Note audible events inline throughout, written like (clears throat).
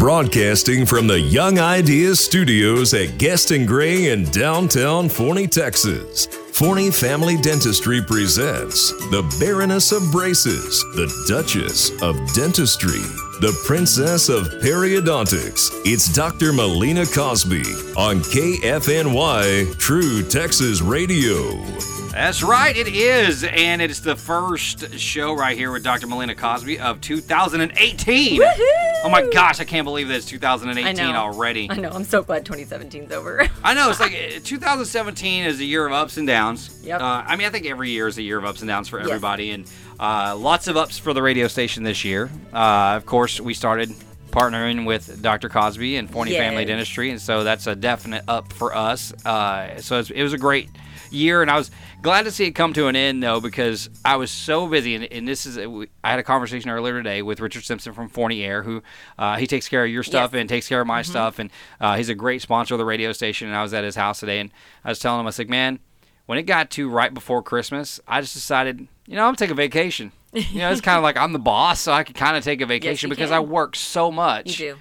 Broadcasting from the Young Ideas Studios at Guest and Gray in downtown Forney, Texas. Forney Family Dentistry presents the Baroness of Braces, the Duchess of Dentistry, the Princess of Periodontics. It's Dr. Melina Cosby on KFNY True Texas Radio. That's right, it is. And it's the first show right here with Dr. Melina Cosby of 2018. Oh my gosh, I can't believe that it's 2018 I already. I know. I'm so glad 2017's over. (laughs) I know, it's like (laughs) uh, 2017 is a year of ups and downs. Yep. Uh, I mean, I think every year is a year of ups and downs for Yes. everybody. And uh, lots of ups for the radio station this year. Uh, of course, we started partnering with Dr. Cosby and Forney Family Dentistry. And so that's a definite up for us. Uh, so it's, it was a great year. And I was glad to see it come to an end, though, because I was so busy. And, and this is, I had a conversation earlier today with Richard Simpson from Forney Air, who uh, he takes care of your stuff Yes. and takes care of my stuff. And uh, he's a great sponsor of the radio station. And I was at his house today, and I was telling him, I was like, man, when it got to right before Christmas, I just decided, you know, I'm taking a vacation. You know, it's kind of like I'm the boss, so I could kind of take a (laughs) vacation you because can. I work so much. you do.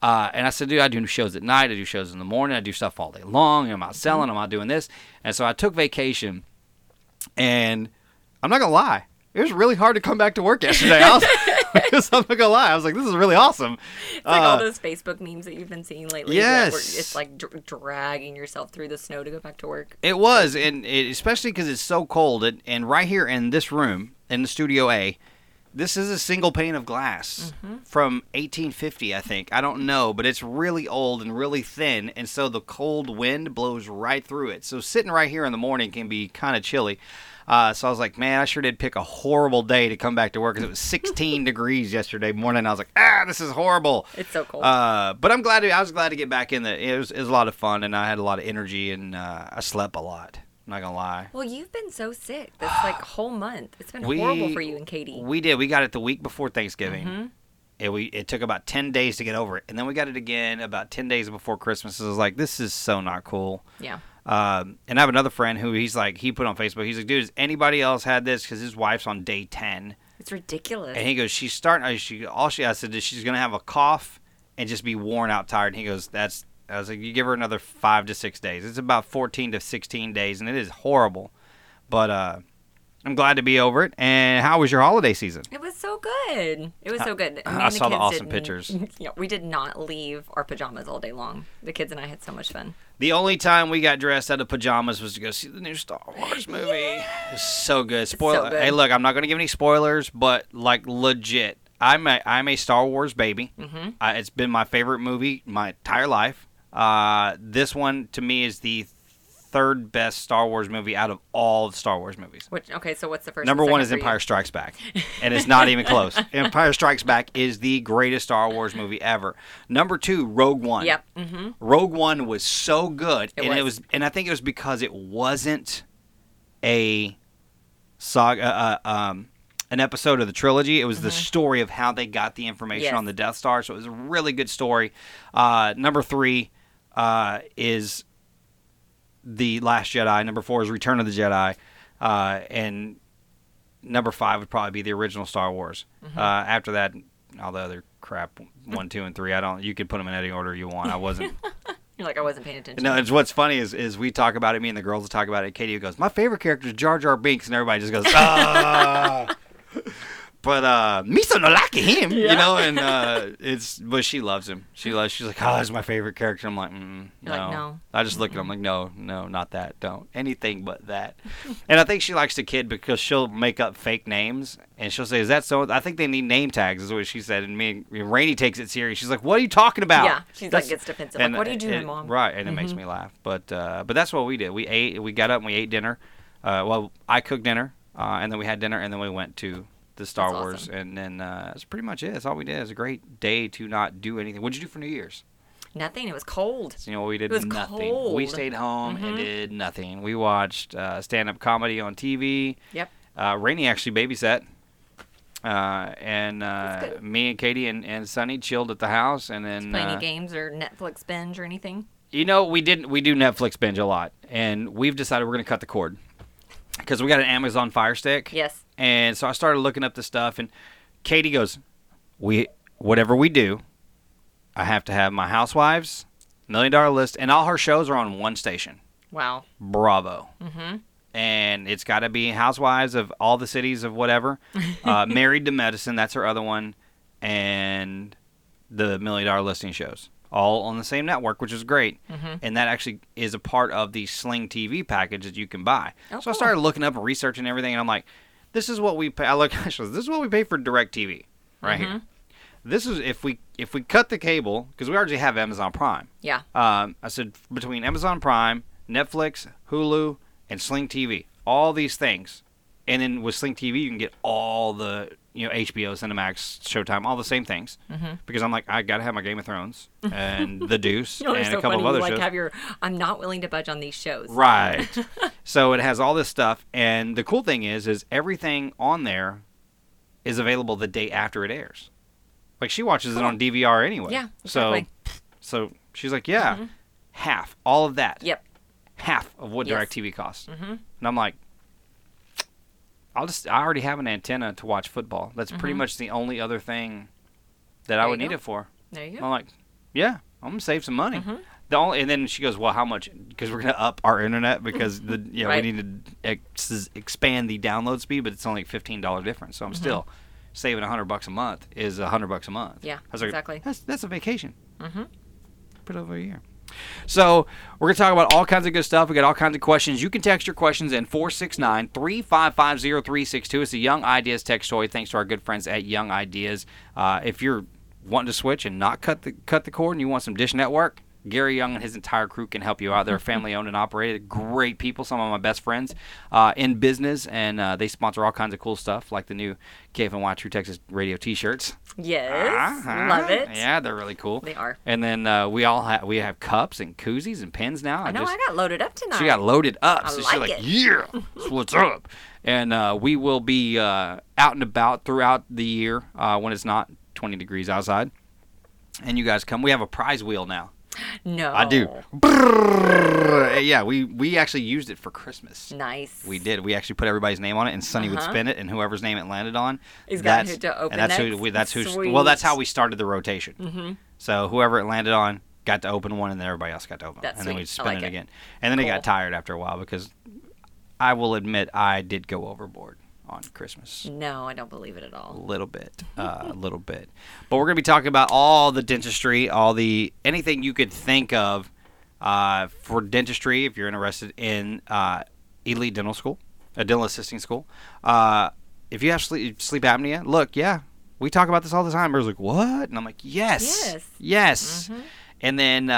Uh, and I said, dude, I do shows at night. I do shows in the morning. I do stuff all day long. I'm out selling. I'm out doing this. And so I took vacation. And I'm not going to lie. It was really hard to come back to work yesterday. I was, (laughs) (laughs) I'm not going to lie. I was like, this is really awesome. It's like Uh, all those Facebook memes that you've been seeing lately. Yes. It's like dr- dragging yourself through the snow to go back to work. It was, and it, especially because it's so cold. And, and right here in this room, in the Studio A, this is a single pane of glass from 1850, I think. I don't know, but it's really old and really thin, and so the cold wind blows right through it. So sitting right here in the morning can be kind of chilly. Uh, so I was like, man, I sure did pick a horrible day to come back to work because it was 16 (laughs) degrees yesterday morning. I was like, ah, this is horrible. It's so cold. Uh, but I'm glad to, I was glad to get back in the. It was, it was a lot of fun, and I had a lot of energy, and uh, I slept a lot. I'm not gonna lie. well, you've been so sick this like (sighs) whole month. It's been horrible for you and Katie. We did. We got it the week before Thanksgiving. Mm-hmm. It, we, it took about 10 days to get over it. And then we got it again about 10 days before Christmas. I was like, this is so not cool. yeah. Um, and I have another friend who he's like, he put on Facebook, he's like, dude, has anybody else had this? Because his wife's on day 10. It's ridiculous. And he goes, she's starting, uh, she, all she, I said, is she's going to have a cough and just be worn out, tired. And he goes, that's, I was like, you give her another five to six days. It's about 14 to 16 days, and it is horrible. But uh, I'm glad to be over it. And how was your holiday season? It was so good. It was so good. I Me and saw the kids awesome pictures. (laughs) Yeah, we did not leave our pajamas all day long. The kids and I had so much fun. The only time we got dressed out of pajamas was to go see the new Star Wars (laughs) movie. It was so good. Spoiler. so good. Hey, look, I'm not going to give any spoilers, but like legit, I'm a I'm a Star Wars baby. Mm-hmm. Uh, it's been my favorite movie my entire life. Uh, this one to me is the third best Star Wars movie out of all the Star Wars movies. Which okay, so what's the first? Number one is you? Empire Strikes Back, (laughs) and it's not even close. Empire Strikes Back is the greatest Star Wars movie ever. Number two, Rogue One. Yep. Mm-hmm. Rogue One was so good, It and it was. was, and I think it was because it wasn't a saga, uh, um, an episode of the trilogy. It was the story of how they got the information Mm-hmm. Yes. on the Death Star. So it was a really good story. Uh, number three uh, is the Last Jedi. Number four is Return of the Jedi, uh, and number five would probably be the original Star Wars. Mm-hmm. Uh, after that, all the other crap, one, two, and three. I don't. You could put them in any order you want. I wasn't. (laughs) You're like I wasn't paying attention. no, it's what's funny is is we talk about it. Me and the girls will talk about it. Katie goes, "My favorite character is Jar Jar Binks," and everybody just goes, (laughs) "Ah." But uh, Misa no like him, you know, and (laughs) uh, it's but she loves him. She loves. She's like, "Oh, that's my favorite character." I'm like, mm, no. like, "No." I just look at him like, "No, no, not that. Don't anything but that." (laughs) and I think she likes the kid because she'll make up fake names and she'll say, "Is that so?" I think they need name tags, is what she said. And me, and Rainey takes it serious. She's like, "What are you talking about?" Yeah, she's That's- like gets defensive. Like, what are you doing, it- mom? Mm-hmm. Right, and it makes me laugh. But uh, but that's what we did. We ate. We got up and we ate dinner. Uh, well, I cooked dinner, uh, and then we had dinner, and then we went to the Star That's Wars, awesome. and then uh, that's pretty much it. That's all we did. It was a great day to not do anything. What'd you do for New Year's? Nothing. It was cold. So, you know, we did It was nothing. We cold. Mm-hmm. stayed home and did nothing. We watched uh, stand-up comedy on TV. Yep. Uh, Rainey actually babysat. Uh, and uh, me and Katie and, and Sunny chilled at the house, and then Play uh, games or Netflix binge or anything? You know, we didn't. We do Netflix binge a lot, and we've decided we're going to cut the cord because we got an Amazon Fire Stick. Yes. And so I started looking up the stuff, and Katie goes, "We whatever we do, I have to have my Housewives, Million Dollar List, and all her shows are on one station. Wow. Bravo. Mm-hmm. And it's got to be Housewives of all the cities of whatever. Uh, (laughs) Married to Medicine, that's her other one, and the Million Dollar Listing shows, all on the same network, which is great. Mm-hmm. And that actually is a part of the Sling TV package that you can buy. Oh, so I started looking up and researching everything, and I'm like, this is what we pay. I look, (laughs) this is what we pay for DirecTV right Mm-hmm. here. This is if we if we cut the cable because we already have Amazon Prime. Yeah. Um, I said between Amazon Prime, Netflix, Hulu, and Sling TV, all these things, and then with Sling TV you can get all the you know HBO, Cinemax, Showtime, all the same things. Mm-hmm. Because I'm like I gotta have my Game of Thrones (laughs) and The Deuce (laughs) You know, and it's a couple funny. of other you like shows. have your. I'm not willing to budge on these shows. Right. (laughs) so it has all this stuff, and the cool thing is, is everything on there is available the day after it airs. Like she watches it on DVR anyway. Yeah, So, exactly. so she's like, yeah, half all of that. Yep. Half of what Yes. DirecTV costs. Mm-hmm. And I'm like, I'll just. I already have an antenna to watch football. That's pretty much the only other thing that I Mm-hmm. Would need go. it for. There you go. I'm like, yeah, I'm gonna save some money. Mm-hmm. The only, and then she goes, well, how much? Because we're gonna up our internet (laughs) because the yeah Right. we need to ex- expand the download speed, but it's only fifteen dollar difference. So I'm still saving a hundred bucks a month. Is a hundred bucks a month. Mm-hmm. Yeah, I like, exactly. That's that's a vacation. Mm-hmm. Put over a year. So we're gonna talk about all kinds of good stuff. We got all kinds of questions. You can text your questions in 469-355-0362. It's a Young Ideas text toy. Thanks to our good friends at Young Ideas. Uh, if you're wanting to switch and not cut the cut the cord and you want some Dish Network, Gary Young and his entire crew can help you out. They're family owned and operated. Great people. Some of my best friends uh, in business, and uh, they sponsor all kinds of cool stuff like the new KFNY True Texas Radio T-shirts. Yes. Uh-huh. Love it. Yeah, they're really cool. They are. And then uh, we all have we have cups and koozies and pins now. I know. just- I got loaded up tonight. she got loaded up. I so she's like like, it. yeah, that's what's up. And uh, we will be uh, out and about throughout the year uh, when it's not 20 degrees outside. And you guys come. We have a prize wheel now. No. I do. Yeah, we we actually used it for Christmas. Nice. We did. We actually put everybody's name on it, and Sunny would Uh-huh. spin it, and whoever's name it landed on, Is got that's who to open and that's who next? we, that's who. Sweet. Well, that's how we started the rotation. Mm-hmm. So whoever it landed on got to open one, and then everybody else got to open, That's and then sweet. we'd I spin like it, it. again. And then it got tired after a while because I will admit I did go overboard on Christmas. No, I don't believe it at all. A little bit, uh, a little bit. But we're gonna be talking about all the dentistry, all the anything you could think of uh, for dentistry. If you're interested in uh, elite dental school, a dental assisting school, uh, if you have sleep, sleep apnea, look, yeah, we talk about this all the time. I was like, what? And I'm like, yes, Yes. yes. And then.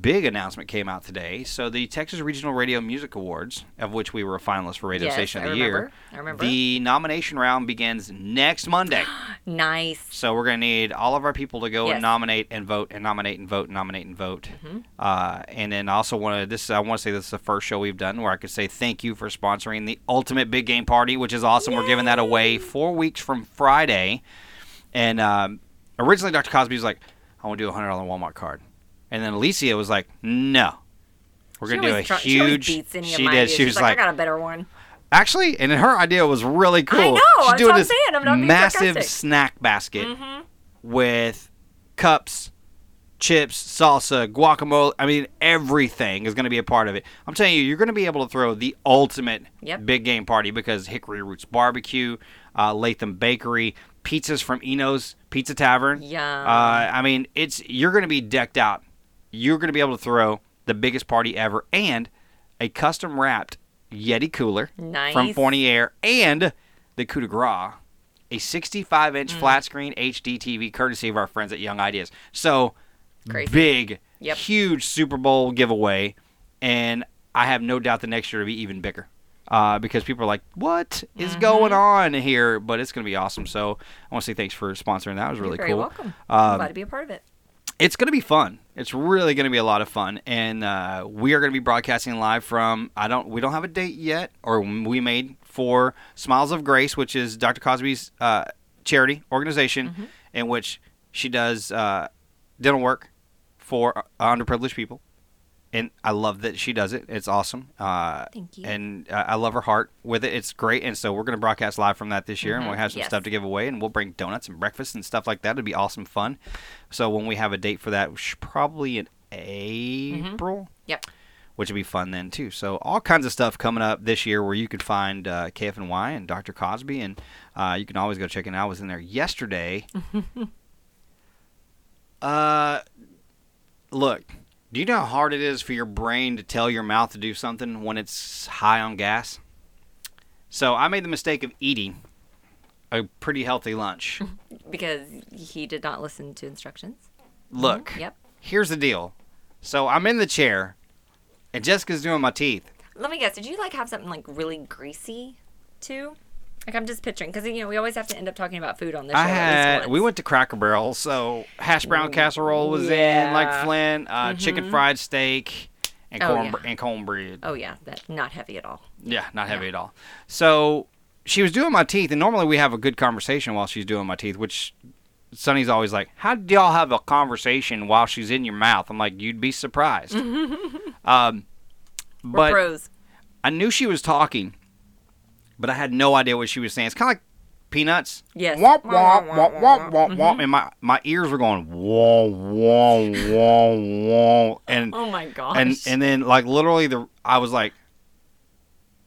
Big announcement came out today. So the Texas Regional Radio Music Awards, of which we were a finalist for Radio Yes, Station of I the Year, remember. I remember. the nomination round begins next Monday. (gasps) Nice. So we're going to need all of our people to go Yes. Mm-hmm. and nominate and vote and nominate and vote and nominate and vote. Uh, and then I also want to this I want to say this is the first show we've done where I could say thank you for sponsoring the ultimate big game party, which is awesome. We're giving that away four weeks from Friday. And um, originally, Dr. Cosby was like, "I want to do a hundred dollar Walmart card," and then Alicia was like, "No." We're She gonna do a try- she huge. beats any of she my did. She was like, I got a better one. Actually, and her idea was really cool. know, She's that's doing what I'm saying, I'm not massive sarcastic. snack basket Mm-hmm. with cups, chips, salsa, guacamole. I mean, everything is going to be a part of it. I'm telling you, you're going to be able to throw the ultimate Yep. big game party because Hickory Roots Barbecue, uh, Latham Bakery, pizzas from Eno's Pizza Tavern. Yeah. Uh, I mean, it's you're going to be decked out. You're going to be able to throw the biggest party ever and a custom wrapped Yeti cooler from Nice. Forney Air and the coup de grace, a 65 inch Mm. flat screen HD TV courtesy of our friends at Young Ideas. So Crazy. big, Yep. huge Super Bowl giveaway, and I have no doubt the next year will be even bigger. Uh, because people are like, "What is Mm-hmm. going on here?" But it's going to be awesome. So I want to say thanks for sponsoring. That was really You're very cool. welcome. I'm Um, glad to be a part of it. It's going to be fun. It's really going to be a lot of fun, and uh, we are going to be broadcasting live from. I don't. We don't have a date yet, or we made for Smiles of Grace, which is Dr. Cosby's uh, charity organization, Mm-hmm. in which she does uh, dental work for underprivileged people, and I love that she does it. It's awesome. Uh, Thank you. And uh, I love her heart with it. It's great. And so we're going to broadcast live from that this year, and we'll have some Mm-hmm. Yes. stuff to give away, and we'll bring donuts and breakfast and stuff like that. It'd be awesome fun. So when we have a date for that, probably in April Yep. which would be fun then too. So all kinds of stuff coming up this year where you can find uh, KFNY and Dr. Cosby, and uh, you can always go check it out. I was in there yesterday. (laughs) uh, look, do you know how hard it is for your brain to tell your mouth to do something when it's high on gas? So I made the mistake of eating a pretty healthy lunch. (laughs) Because he did not listen to instructions. Look, mm-hmm, Yep. here's the deal. So I'm in the chair, and Jessica's doing my teeth. Let me guess. Did you like have something like really greasy too? Like I'm just picturing because you know we always have to end up talking about food on this show. I had we went to Cracker Barrel, so hash brown casserole was in like yeah. Flint, uh, chicken fried steak, and Oh, corn yeah. and cornbread. Oh yeah, that not heavy at all. Yeah, not heavy at all. So she was doing my teeth, and normally we have a good conversation while she's doing my teeth, which Sunny's always like, "How do y'all have a conversation while she's in your mouth?" I'm like, "You'd be surprised." (laughs) um, but. I knew she was talking, but I had no idea what she was saying. It's kind of like peanuts. Yes. Womp, womp, womp, womp, womp, womp. And my, my ears were going, whoa, whoa, whoa, whoa. And, Oh my gosh. and, and then, like, literally, the I was like,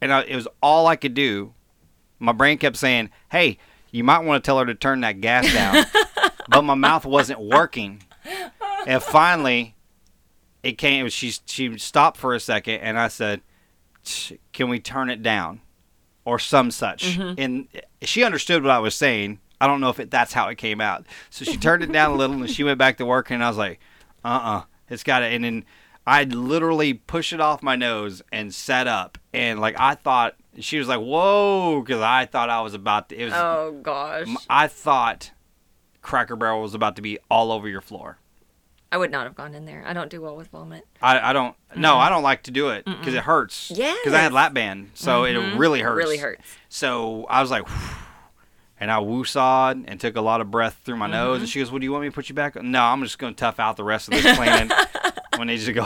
and I, it was all I could do. My brain kept saying, hey, you might want to tell her to turn that gas down. (laughs) but my mouth wasn't working. And finally, it came. She she stopped for a second, and I said, "Can we turn it down?" Or some such. And she understood what I was saying. I don't know if it, that's how it came out. So she turned it down a little, and she went back to work. And I was like, "Uh, uh it's got to." And then I literally pushed it off my nose and sat up, and like I thought she was like, "Whoa," because I thought I was about to. It was. oh gosh. I thought Cracker Barrel was about to be all over your floor. I would not have gone in there. I don't do well with vomit. I, I don't no I don't like to do it because it hurts. Yeah. because I had Mm-hmm. lap band, so it really hurts. Really hurts. So I was like, and I woosawed and took a lot of breath through my nose. Mm-hmm. And she goes, "Well, do you want me to put you back?" No, I'm just going to tough out the rest of this (laughs) cleaning. when they just go,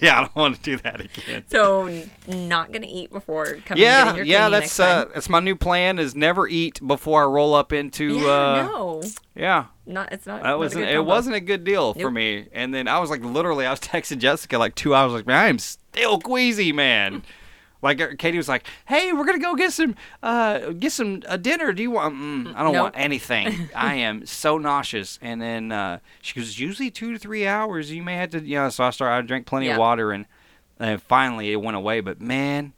(laughs) yeah, I don't want to do that again. So not gonna eat before coming. Yeah, your yeah, that's uh, that's my new plan is never eat before I roll up into yeah, uh, no, yeah. not it's not. That not wasn't good it wasn't a good deal for me. And then I was like literally I was (laughs) texting Jessica like two hours like, man, I am still queasy, man. (laughs) like uh, Katie was like, "Hey, we're gonna go get some uh get some uh, dinner. Do you want? Mm, I don't Nope. want anything. (laughs) I am so nauseous." And then uh, she goes, "Usually two to three hours. You may have to, you know." So I started. I drank plenty Yeah. of water, and and finally it went away. But man,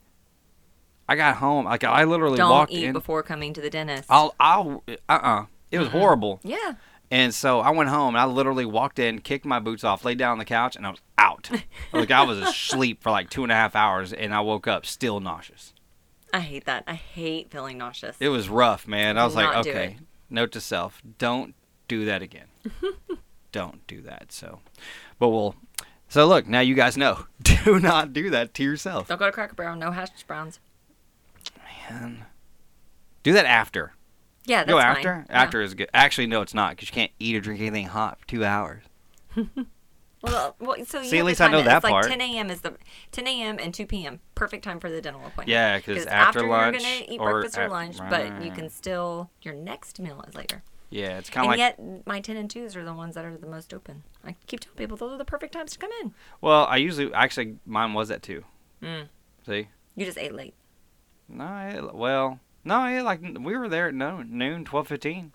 I got home like I literally Don't walked eat in. before coming to the dentist. I'll I'll uh uh It was horrible. yeah. And so I went home and I literally walked in, kicked my boots off, laid down on the couch, and I was out. (laughs) like I was asleep for like two and a half hours, and I woke up still nauseous. I hate that. I hate feeling nauseous. It was rough, man. I was like, Not okay, note to self: don't do that again. (laughs) don't do that. So, but we'll. So look, now you guys know. (laughs) Do not do that to yourself. Don't go to Cracker Barrel. No hash browns. Man. Do that after. Yeah, that's Go fine. after. Yeah. After is good. Actually, no, it's not because you can't eat or drink anything hot for two hours. (laughs) Well, well, so you See, at least I know it. that it's part. Like 10 a.m. is the 10 a.m. and 2 p.m. Perfect time for the dental appointment. Yeah, because after lunch you're gonna eat or breakfast or at- lunch, but you can still your next meal is later. Yeah, it's kind of And like. yet, my 10 and 2s are the ones that are the most open. I keep telling people those are the perfect times to come in. Well, I usually actually mine was at two. Mm. See, You just ate late. no, I ate- well, no, I ate like we were there at noon, noon, twelve fifteen,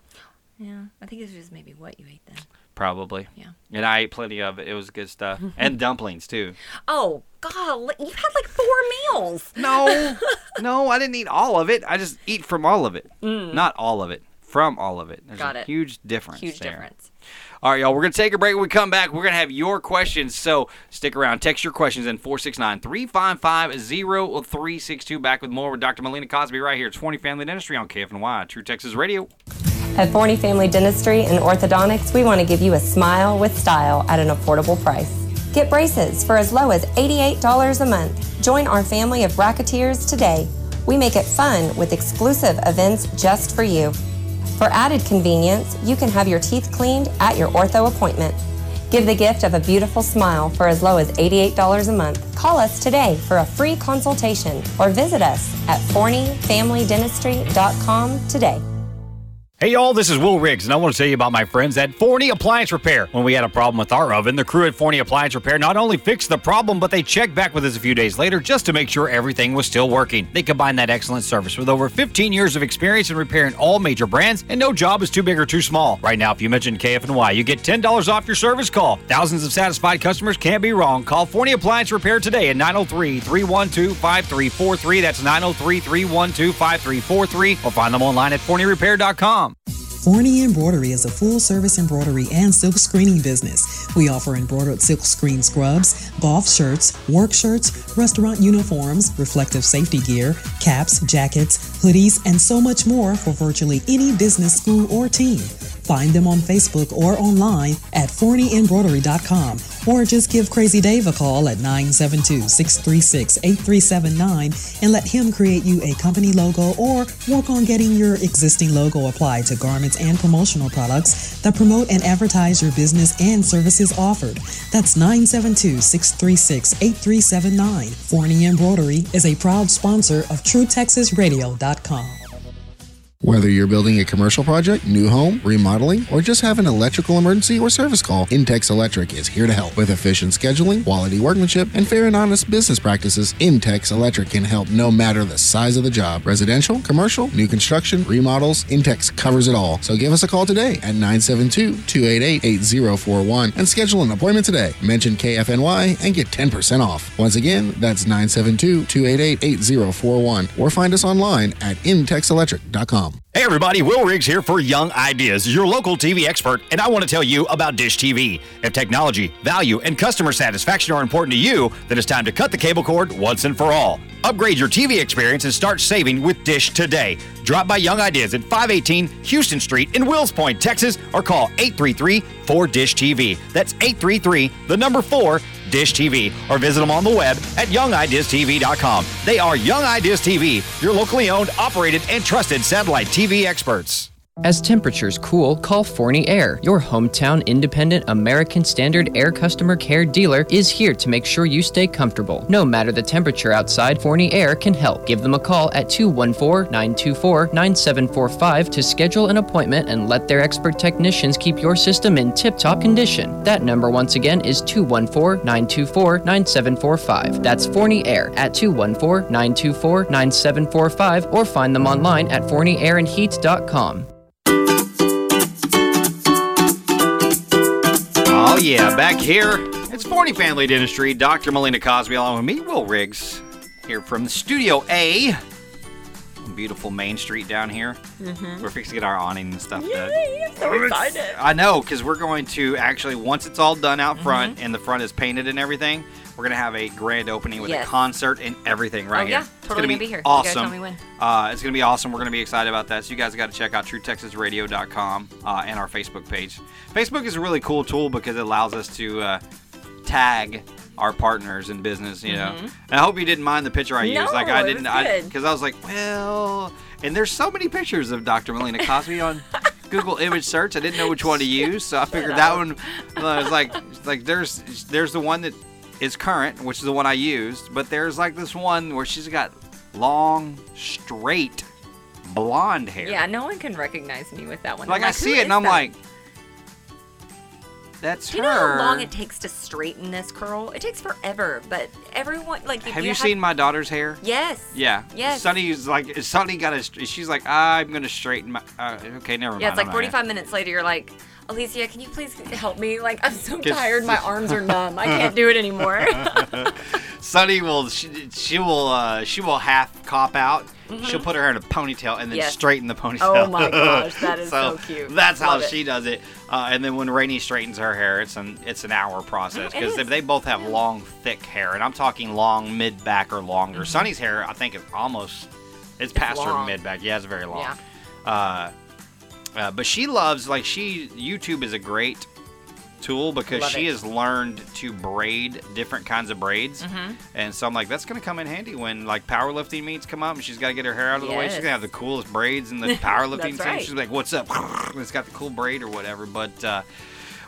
Yeah, I think it's just maybe what you ate then. probably. Yeah. And I ate plenty of it. It was good stuff, (laughs) and dumplings too. Oh God, you had like four meals. No, (laughs) no, I didn't eat all of it. I just eat from all of it, mm. not all of it. From all of it. There's. Got a it. huge difference. Huge there. difference. All right, y'all. We're going to take a break. When we come back, we're going to have your questions. So stick around. Text your questions in 469 355 0362. Back with more with Dr. Melina Cosby right here. It's Forney Family Dentistry on KFNY, True Texas Radio. At Forney Family Dentistry and Orthodontics, we want to give you a smile with style at an affordable price. Get braces for as low as $88 a month. Join our family of bracketeers today. We make it fun with exclusive events just for you. For added convenience, you can have your teeth cleaned at your ortho appointment. Give the gift of a beautiful smile for as low as $88 a month. Call us today for a free consultation or visit us at forneyfamilydentistry.com today. Hey y'all, this is Will Riggs, and I want to tell you about my friends at Forney Appliance Repair. When we had a problem with our oven, the crew at Forney Appliance Repair not only fixed the problem, but they checked back with us a few days later just to make sure everything was still working. They combine that excellent service with over 15 years of experience in repairing all major brands, and no job is too big or too small. Right now, if you mention KFNY, you get $10 off your service call. Thousands of satisfied customers can't be wrong. Call Forney Appliance Repair today at 903 312 5343. That's 903 312 5343, or find them online at forneyrepair.com. Forney Embroidery is a full service embroidery and silk screening business. We offer embroidered silk screen scrubs, golf shirts, work shirts, restaurant uniforms, reflective safety gear, caps, jackets, hoodies, and so much more for virtually any business, school, or team. Find them on Facebook or online at forneyembroidery.com or just give Crazy Dave a call at 972 636 8379 and let him create you a company logo or work on getting your existing logo applied to garments and promotional products that promote and advertise your business and services offered. That's 972 636 8379. Forney Embroidery is a proud sponsor of TrueTexasRadio.com. Whether you're building a commercial project, new home, remodeling, or just have an electrical emergency or service call, Intex Electric is here to help. With efficient scheduling, quality workmanship, and fair and honest business practices, Intex Electric can help no matter the size of the job. Residential, commercial, new construction, remodels, Intex covers it all. So give us a call today at 972-288-8041 and schedule an appointment today. Mention KFNY and get 10% off. Once again, that's 972-288-8041 or find us online at intexelectric.com. Hey everybody, Will Riggs here for Young Ideas, your local TV expert, and I want to tell you about Dish TV. If technology, value, and customer satisfaction are important to you, then it's time to cut the cable cord once and for all. Upgrade your TV experience and start saving with Dish today. Drop by Young Ideas at 518 Houston Street in Wills Point, Texas, or call 833 4 Dish TV. That's 833 the number 4 Dish TV, or visit them on the web at youngideastv.com. They are Young Ideas TV, your locally owned, operated, and trusted satellite TV experts. As temperatures cool, call Forney Air. Your hometown independent American Standard Air customer care dealer is here to make sure you stay comfortable. No matter the temperature outside, Forney Air can help. Give them a call at 214 924 9745 to schedule an appointment and let their expert technicians keep your system in tip top condition. That number, once again, is 214 924 9745. That's Forney Air at 214 924 9745 or find them online at forneyairandheat.com. Oh yeah, back here. It's Forney Family Dentistry. Dr. Melina Cosby along with me, Will Riggs, here from Studio A. Beautiful Main Street down here. We're fixing to get our awning and stuff done. I'm so excited. I know, because we're going to actually, once it's all done out front and the front is painted and everything, we're going to have a grand opening with Yes. a concert and everything right Oh, here. yeah. It's Totally gonna gonna be here. Awesome. tell me when. Uh, it's going to be awesome. We're going to be excited about that. So you guys got to check out TrueTexasRadio.com uh, and our Facebook page. Facebook is a really cool tool because it allows us to uh, tag our partners in business. You know, and I hope you didn't mind the picture I used. Mm-hmm. Like I didn't, was I because I was like, well, and there's so many pictures of Dr. Melina Cosby on. (laughs) Google image search. I didn't know which one to use, so I figured that one I was like, like there's there's the one that is current, which is the one I used, but there's like this one where she's got long, straight, blonde hair. Yeah, no one can recognize me with that one. Like, I'm I see it and I'm that? like, that's Do you her. know how long it takes to straighten this curl? It takes forever, but everyone like. Have you seen my daughter's hair? Yes. Yeah. Yes. Sunny's like, Sunny got a. She's like, I'm gonna straighten my. Uh, okay, never mind. Yeah, it's like 45 minutes later. You're like, Alicia, can you please help me? Like, I'm so tired. My arms are numb. I can't do it anymore. (laughs) Sunny will she, she will uh, she will half cop out. She'll put her hair in a ponytail and then Mm-hmm. Yes. straighten the ponytail. Oh my (laughs) gosh, that is so cute. That's how Love it. she does it. Uh, and then when Rainey straightens her hair, it's an it's an hour process Oh, because is. they both have long, thick hair, and I'm talking long mid back or longer. Sunny's hair, I think, is almost it's past her long. mid back. Yeah, it's very long. Yeah. Uh, uh, but she loves like she YouTube is a great tool because Love she it. has learned to braid different kinds of braids. Mm-hmm. And so I'm like, that's gonna come in handy when like powerlifting meets come up and she's got to get her hair out of the way. She's gonna have the coolest braids in the (laughs) powerlifting team. right. She's like, what's up? (laughs) it's got the cool braid or whatever. But uh,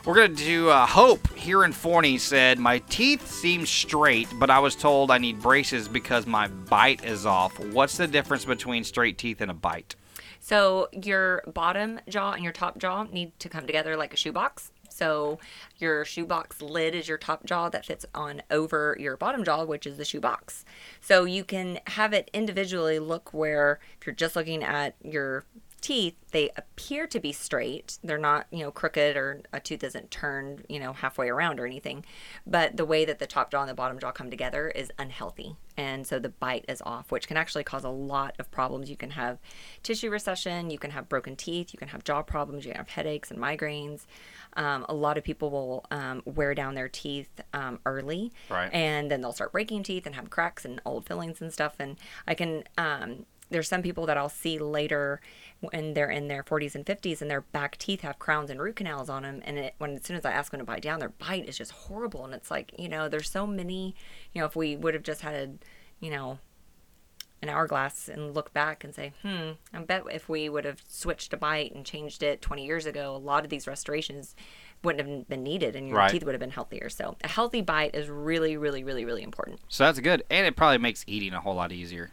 We're gonna do uh, Hope here in Forney said my teeth seem straight, but I was told I need braces because my bite is off. What's the difference between straight teeth and a bite? So your bottom jaw and your top jaw need to come together like a shoebox. So your shoebox lid is your top jaw that fits on over your bottom jaw, which is the shoebox. So you can have it individually look where if you're just looking at your teeth, they appear to be straight. They're not, you know, crooked or a tooth isn't turned, you know, halfway around or anything. But the way that the top jaw and the bottom jaw come together is unhealthy. And so the bite is off, which can actually cause a lot of problems. You can have tissue recession, you can have broken teeth, you can have jaw problems, you can have headaches and migraines. Um, a lot of people will um, wear down their teeth um, early, Right. and then they'll start breaking teeth and have cracks and old fillings and stuff. And I can, um, there's some people that I'll see later when they're in their 40s and 50s and their back teeth have crowns and root canals on them. And it, when as soon as I ask them to bite down, their bite is just horrible. And it's like, you know, there's so many, you know, if we would have just had, you know, an hourglass and look back and say, hmm, I bet if we would have switched a bite and changed it 20 years ago, a lot of these restorations wouldn't have been needed and your Right. teeth would have been healthier. So a healthy bite is really, really, really, really important. So that's good, and it probably makes eating a whole lot easier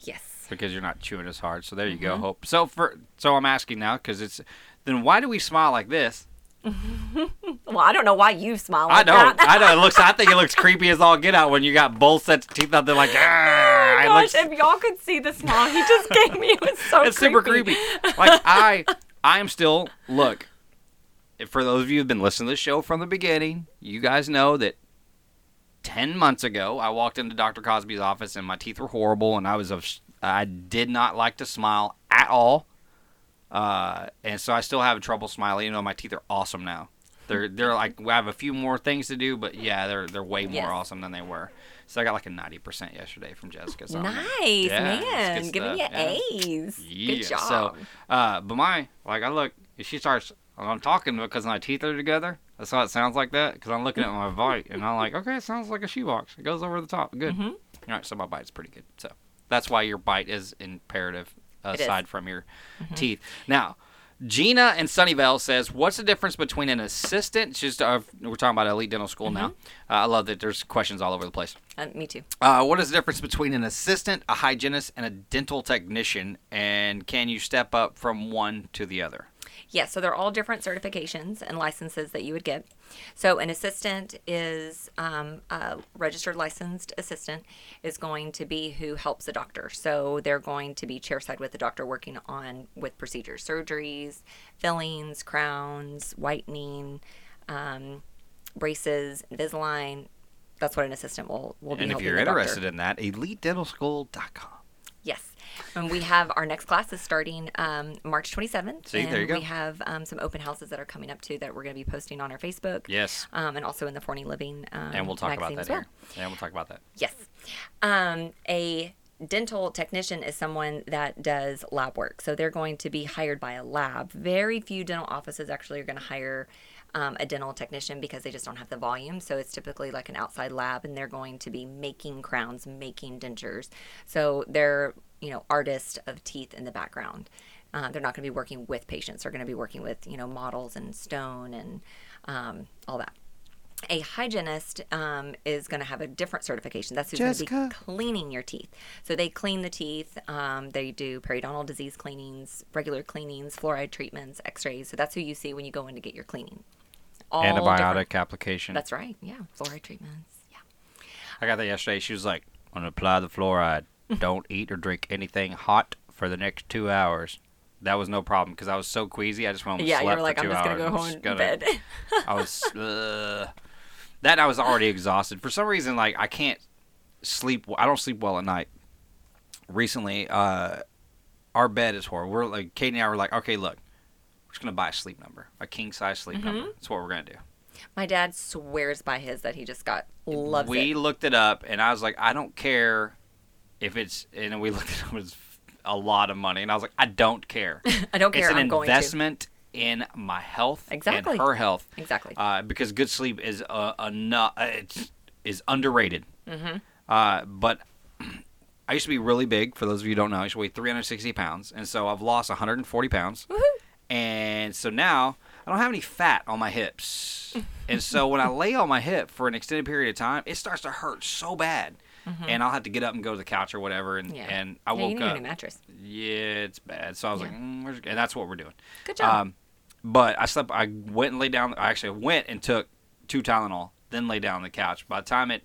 Yes. because you're not chewing as hard. So there you go, Mm-hmm. Hope. So for so I'm asking now because it's then why do we smile like this? (laughs) Well, I don't know why you smile I like know, that. I know. It looks. I think it looks (laughs) creepy as all get out when you got both sets of teeth out there like. "Ah," it Gosh, looks- if y'all could see the smile he just (laughs) gave me, it was so it's super creepy. Like I, I'm still look. For those of you who've been listening to the show from the beginning, you guys know that ten months ago I walked into Dr. Cosby's office and my teeth were horrible, and I was of I did not like to smile at all, uh, and so I still have trouble smiling. You know, my teeth are awesome now. They're they're like we have a few more things to do, but yeah, they're they're way more Yes. awesome than they were. So I got like a ninety percent yesterday from Jessica. So Nice, Yeah, man. Giving you yeah. A's. Yeah. Good job. So, uh, but my like, I look. She starts, I'm talking because my teeth are together. That's why it sounds like that. Because I'm looking at my bite and I'm like, okay, it sounds like a shoebox. It goes over the top. Good. Mm-hmm. All right, so my bite's pretty good. So that's why your bite is imperative is. Mm-hmm. aside from your teeth. Now. Gina in Sunnyvale says, "What's the difference between an assistant? She's uh, we're talking about elite dental school now. Mm-hmm. Uh, I love that there's questions all over the place. Uh, me too. Uh, what is the difference between an assistant, a hygienist, and a dental technician? And can you step up from one to the other? Yes, so they're all different certifications and licenses that you would get. So an assistant is um, a registered licensed assistant is going to be who helps the doctor. So they're going to be chairside with the doctor working on with procedures, surgeries, fillings, crowns, whitening, um, braces, Invisalign. That's what an assistant will will be And if you're the doctor. interested in that, elitedentalschool.com. And we have our next class is starting um, March 27th. See, and there you go. We have um, some open houses that are coming up too that we're going to be posting on our Facebook. Yes. Um, and also in the Forney Living. Um, And we'll talk about that well. here. And we'll talk about that. Yes. Um, a dental technician is someone that does lab work. So they're going to be hired by a lab. Very few dental offices actually are going to hire um, a dental technician because they just don't have the volume. So it's typically like an outside lab and they're going to be making crowns, making dentures. So they're, you know, artist of teeth in the background. Uh, they're not going to be working with patients. They're going to be working with, you know, models and stone and um, all that a hygienist um, is going to have a different certification. That's who's going to be cleaning your teeth. So they clean the teeth. Um, they do periodontal disease cleanings, regular cleanings, fluoride treatments, X-rays. So that's who you see when you go in to get your cleaning. All Antibiotic different- application. That's right. Yeah, fluoride treatments. Yeah. I got that yesterday. She was like, I'm going to apply the fluoride. Don't eat or drink anything hot for the next two hours. That was no problem because I was so queasy. I just went home and Yeah, slept you're like, for I'm just gonna go home gonna- bed. (laughs) I was uh, that I was already exhausted for some reason. Like I can't sleep. I don't sleep well at night. Recently, uh, our bed is horrible. We're like Katie and I were like, okay, look, we're just gonna buy a sleep number, a king size sleep Mm-hmm. number. That's what we're gonna do. My dad swears by his that he just got. Loves we it. looked it up, and I was like, I don't care if it's. And we looked it. It was a lot of money, and I was like, I don't care. (laughs) I don't care. it's an I'm going to. investment in my health Exactly. and her health. Exactly. Uh, because good sleep is uh, enough. Uh, it's, is underrated. Mm-hmm. Uh, but (clears throat) I used to be really big. For those of you who don't know, I used to weigh 360 pounds, and so I've lost 140 pounds. Woo! and so now I don't have any fat on my hips, (laughs) and so when I lay on my hip for an extended period of time, it starts to hurt so bad, and I'll have to get up and go to the couch or whatever, and Mm-hmm. Yeah. and I Yeah, you woke need up. new mattress. Yeah, it's bad. So I was like, mm, and that's what we're doing. Good job. Um, but I slept. I went and laid down. I actually went and took two Tylenol, then lay down on the couch. By the time it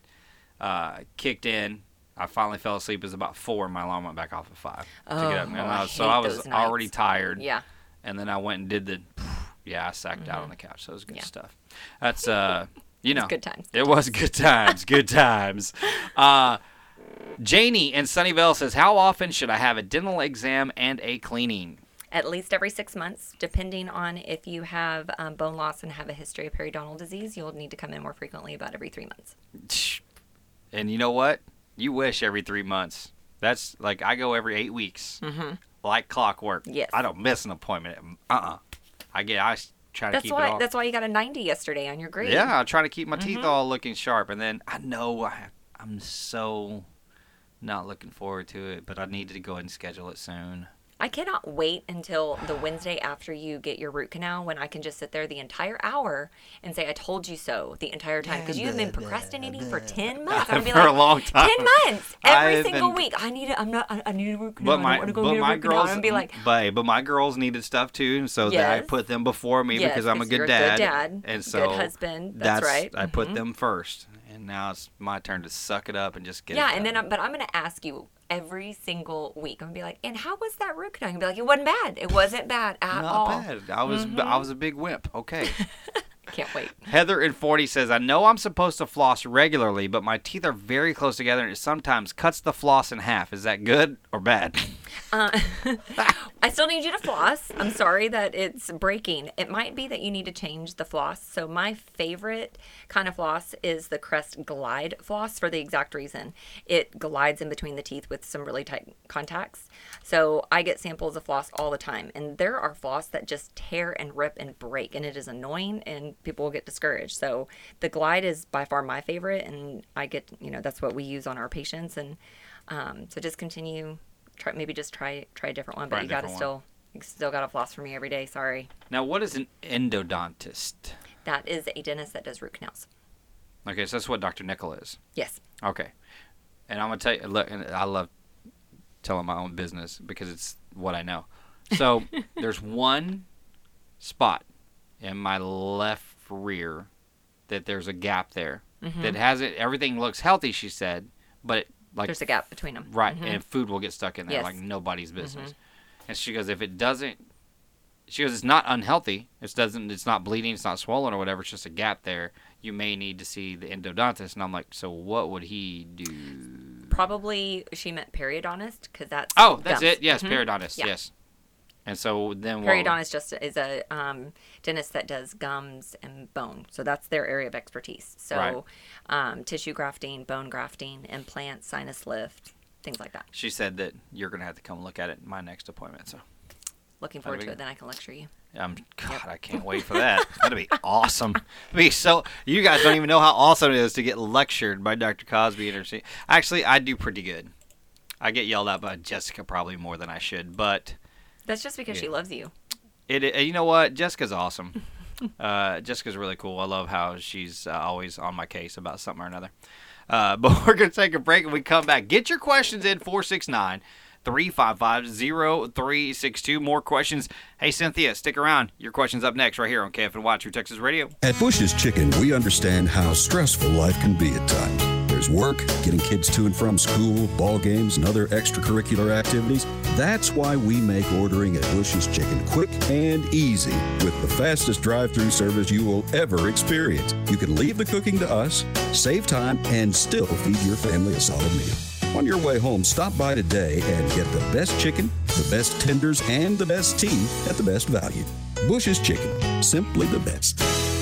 uh, kicked in, I finally fell asleep. It was about four, and my alarm went back off at five to get up. Oh, And I I was, so I was already tired. Yeah. And then I went and did the. (sniffs) Yeah, I sacked out on the couch. So it was good Mm-hmm. Yeah. stuff. That's uh, (laughs) you know, good times. It was good times. Good times. (laughs) Uh, Janie in Sunnyvale says, "How often should I have a dental exam and a cleaning?" At least every six months, depending on if you have um, bone loss and have a history of periodontal disease, you'll need to come in more frequently, about every three months. And you know what? You wish every three months. That's like I go every eight weeks, mm-hmm. like clockwork. Yes. I don't miss an appointment. Uh uh I get. I s- try to That's keep why. it all. That's why you got a 90 yesterday on your grade. Yeah, I try to keep my teeth Mm-hmm. all looking sharp, and then I know I, I'm so not looking forward to it, but I need to go ahead and schedule it soon. I cannot wait until the Wednesday after you get your root canal when I can just sit there the entire hour and say, I told you so the entire time. Because you have been procrastinating for 10 (laughs) months. I'm gonna be For a long time. 10 months. Every I've single been- week. I need it. I'm not, I, I need a root canal. But I my want to go but get a my root canal. girls, I'm be like, but but my girls needed stuff too, so that I Yes. put them before me Yes, because I'm a good you're a dad, good dad, and good so husband, that's right. I put Mhm. them first, and now it's my turn to suck it up and just get. yeah. it And then, done. I'm, but I'm going to ask you every single week. I'm to be like, and how was that root canal? Going to be like, it wasn't bad. It wasn't bad at not all. bad. I was mm-hmm. I was a big wimp. Okay. (laughs) Can't wait. Heather in Forney says, I know I'm supposed to floss regularly, but my teeth are very close together and it sometimes cuts the floss in half. Is that good or bad? (laughs) (laughs) I still need you to floss. I'm sorry that it's breaking. It might be that you need to change the floss. So my favorite kind of floss is the Crest Glide floss for the exact reason. It glides in between the teeth with some really tight contacts. So I get samples of floss all the time and there are floss that just tear and rip and break and it is annoying and people will get discouraged. So the Glide is by far my favorite and I get, you know, that's what we use on our patients and um, so just continue try maybe just try try a different one, but you got to different still you still got to floss for me every day. Sorry. Now, what is an endodontist? That is a dentist that does root canals. Okay, so that's what Dr. Nickel is. Yes. Okay. And I'm going to tell you, look, and I love telling my own business because it's what I know. So (laughs) there's one spot in my left rear that there's a gap there mm-hmm. that has it. Everything looks healthy, she said, but it, like Mm-hmm. There's a gap between them. Right, and food will get stuck in there Yes. like nobody's business. And she goes, if it doesn't, she goes, it's not unhealthy. It doesn't. It's not bleeding. It's not swollen or whatever. It's just a gap there. You may need to see the endodontist. And I'm like, so what would he do? Probably she meant periodontist because that's Oh, that's gums. it. Yes, Mhm. periodontist. Yeah. Yes. And so then? Periodontist just is a um, dentist that does gums and bone, so that's their area of expertise. So, Right. um, tissue grafting, bone grafting, implants, sinus lift, things like that. She said that you're gonna have to come look at it in my next appointment. So Looking forward be to it. Then I can lecture you. I'm God, I can't wait for that. Gonna be (laughs) awesome. It'll be so you guys don't even know how awesome it is to get lectured by Dr. Cosby and her. Actually, I do pretty good. I get yelled at by Jessica probably more than I should, but That's just because she loves you. it. it- You know what? Jessica's awesome. (laughs) uh, Jessica's really cool. I love how she's uh, always on my case about something or another. Uh, (laughs) but we're gonna take a break and we come back. Get your questions in four six nine. 355-0362. More questions. Hey, Cynthia, stick around. Your question's up next right here on KFNY True Texas Radio. At Bush's Chicken, we understand how stressful life can be at times. Work, getting kids to and from school, ball games, and other extracurricular activities. That's why we make ordering at Bush's Chicken quick and easy with the fastest drive-through service you will ever experience. You can leave the cooking to us, save time, and still feed your family a solid meal. On your way home, stop by today and get the best chicken, the best tenders, and the best tea at the best value. Bush's Chicken, simply the best.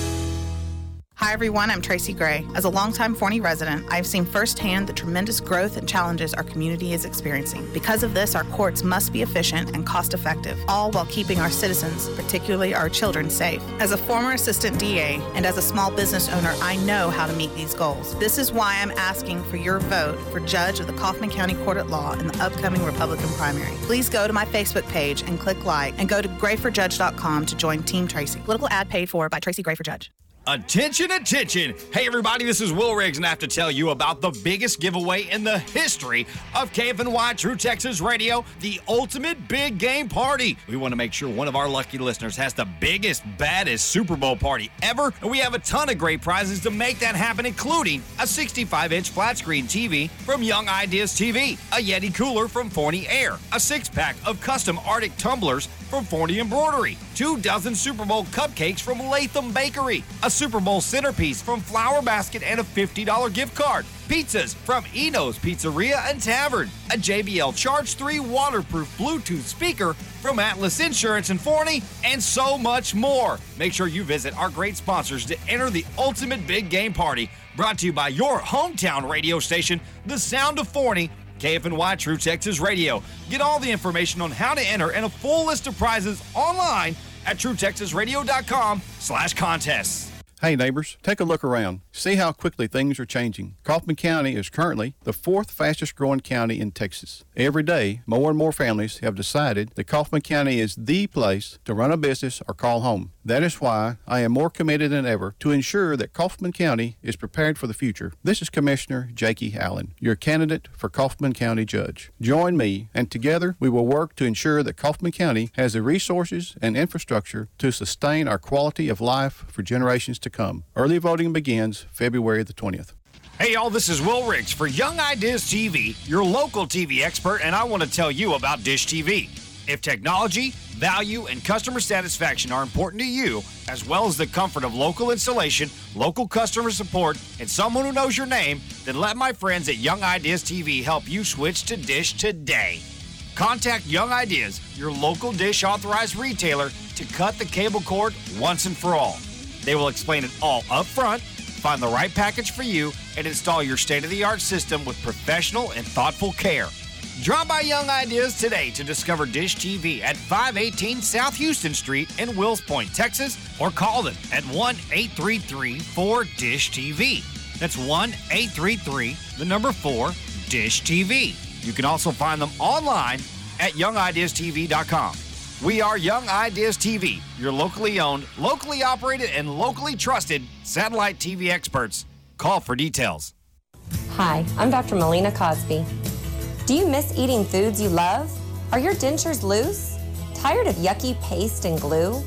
Hi, everyone. I'm Tracy Gray. As a longtime Forney resident, I have seen firsthand the tremendous growth and challenges our community is experiencing. Because of this, our courts must be efficient and cost effective, all while keeping our citizens, particularly our children, safe. As a former assistant DA and as a small business owner, I know how to meet these goals. This is why I'm asking for your vote for judge of the Kaufman County Court at Law in the upcoming Republican primary. Please go to my Facebook page and click like, and go to grayforjudge.com to join Team Tracy. Political ad paid for by Tracy Gray for Judge. Attention, attention! Hey, everybody, this is Will Riggs, and I have to tell you about the biggest giveaway in the history of KFNY True Texas Radio the Ultimate Big Game Party. We want to make sure one of our lucky listeners has the biggest, baddest Super Bowl party ever, and we have a ton of great prizes to make that happen, including a 65 inch flat screen TV from Young Ideas TV, a Yeti cooler from Forney Air, a six pack of custom Arctic tumblers from Forney Embroidery, two dozen Super Bowl cupcakes from Latham Bakery, a Super Bowl centerpiece from Flower Basket, and a $50 gift card. Pizzas from Eno's Pizzeria and Tavern, a JBL Charge 3 waterproof Bluetooth speaker from Atlas Insurance and Forney, and so much more. Make sure you visit our great sponsors to enter the ultimate big game party, brought to you by your hometown radio station, The Sound of Forney. KFNY True Texas Radio. Get all the information on how to enter and a full list of prizes online at truetexasradio.com slash contests. Hey neighbors, take a look around. See how quickly things are changing. Kaufman County is currently the fourth fastest growing county in Texas. Every day, more and more families have decided that Kaufman County is the place to run a business or call home. That is why I am more committed than ever to ensure that Kaufman County is prepared for the future. This is Commissioner Jakie Allen, your candidate for Kaufman County Judge. Join me, and together we will work to ensure that Kaufman County has the resources and infrastructure to sustain our quality of life for generations to come. Early voting begins February the 20th. Hey, y'all, this is Will Riggs for Young Ideas TV, your local TV expert, and I want to tell you about Dish TV. If technology, value, and customer satisfaction are important to you, as well as the comfort of local installation, local customer support, and someone who knows your name, then let my friends at Young Ideas TV help you switch to Dish today. Contact Young Ideas, your local Dish authorized retailer, to cut the cable cord once and for all. They will explain it all up front, find the right package for you, and install your state of the art system with professional and thoughtful care. Drop by Young Ideas today to discover Dish TV at 518 South Houston Street in Wills Point, Texas, or call them at 1 833 4 Dish TV. That's 1 833 the number 4 Dish TV. You can also find them online at youngideastv.com. We are Young Ideas TV, your locally owned, locally operated, and locally trusted satellite TV experts. Call for details. Hi, I'm Dr. Melina Cosby. Do you miss eating foods you love? Are your dentures loose? Tired of yucky paste and glue?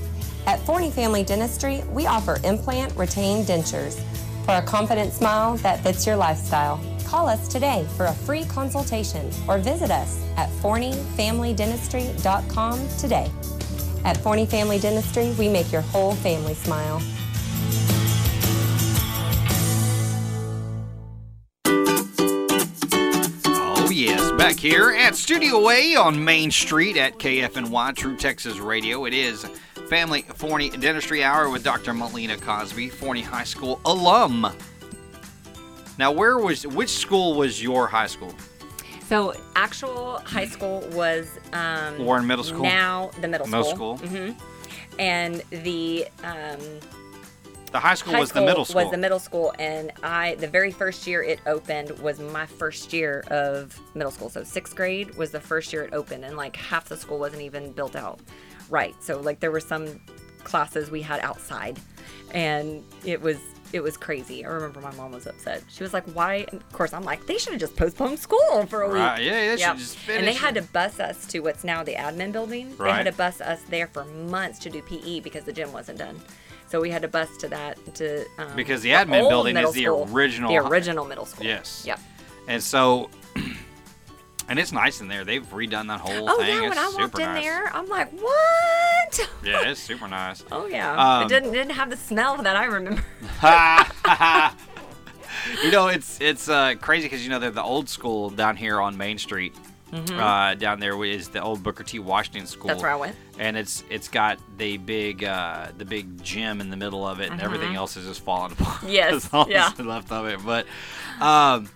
At Forney Family Dentistry, we offer implant retained dentures for a confident smile that fits your lifestyle. Call us today for a free consultation or visit us at forneyfamilydentistry.com today. At Forney Family Dentistry, we make your whole family smile. Oh, yes. Back here at Studio A on Main Street at KFNY True Texas Radio. It is Family Forney Dentistry Hour with Dr. Melina Cosby, Forney High School alum. Now, where was, which school was your high school? So actual high school was um, Warren Middle School? Now the middle school. Middle school. Mm-hmm. And the um, The high school high was the middle school. Was the middle school, and I the very first year it opened was my first year of middle school. So sixth grade was the first year it opened, and like half the school wasn't even built out right. So like there were some classes we had outside, and it was it was crazy. I remember my mom was upset. She was like, "Why?" And of course, I'm like, "They should have just postponed school for a week." Right, yeah, they should Yep. just And they had to bus us to what's now the admin building. Right. They had to bus us there for months to do PE because the gym wasn't done. So we had to bus to that to um, Because the admin building is the original The original middle school. Yes. Yep. And so, (clears throat) and it's nice in there. They've redone that whole Oh thing. yeah, when it's I walked in nice. there, I'm like, what? (laughs) Yeah, it's super nice. Oh yeah. Um, it didn't didn't have the smell that I remember. (laughs) (laughs) you know, it's it's uh, crazy because you know they're the old school down here on Main Street. uh, down there is the old Booker T. Washington School. That's where I went. And it's it's got the big uh, the big gym in the middle of it, and everything Mhm. else is just falling apart. Yes, That's all yeah. left of it. But um,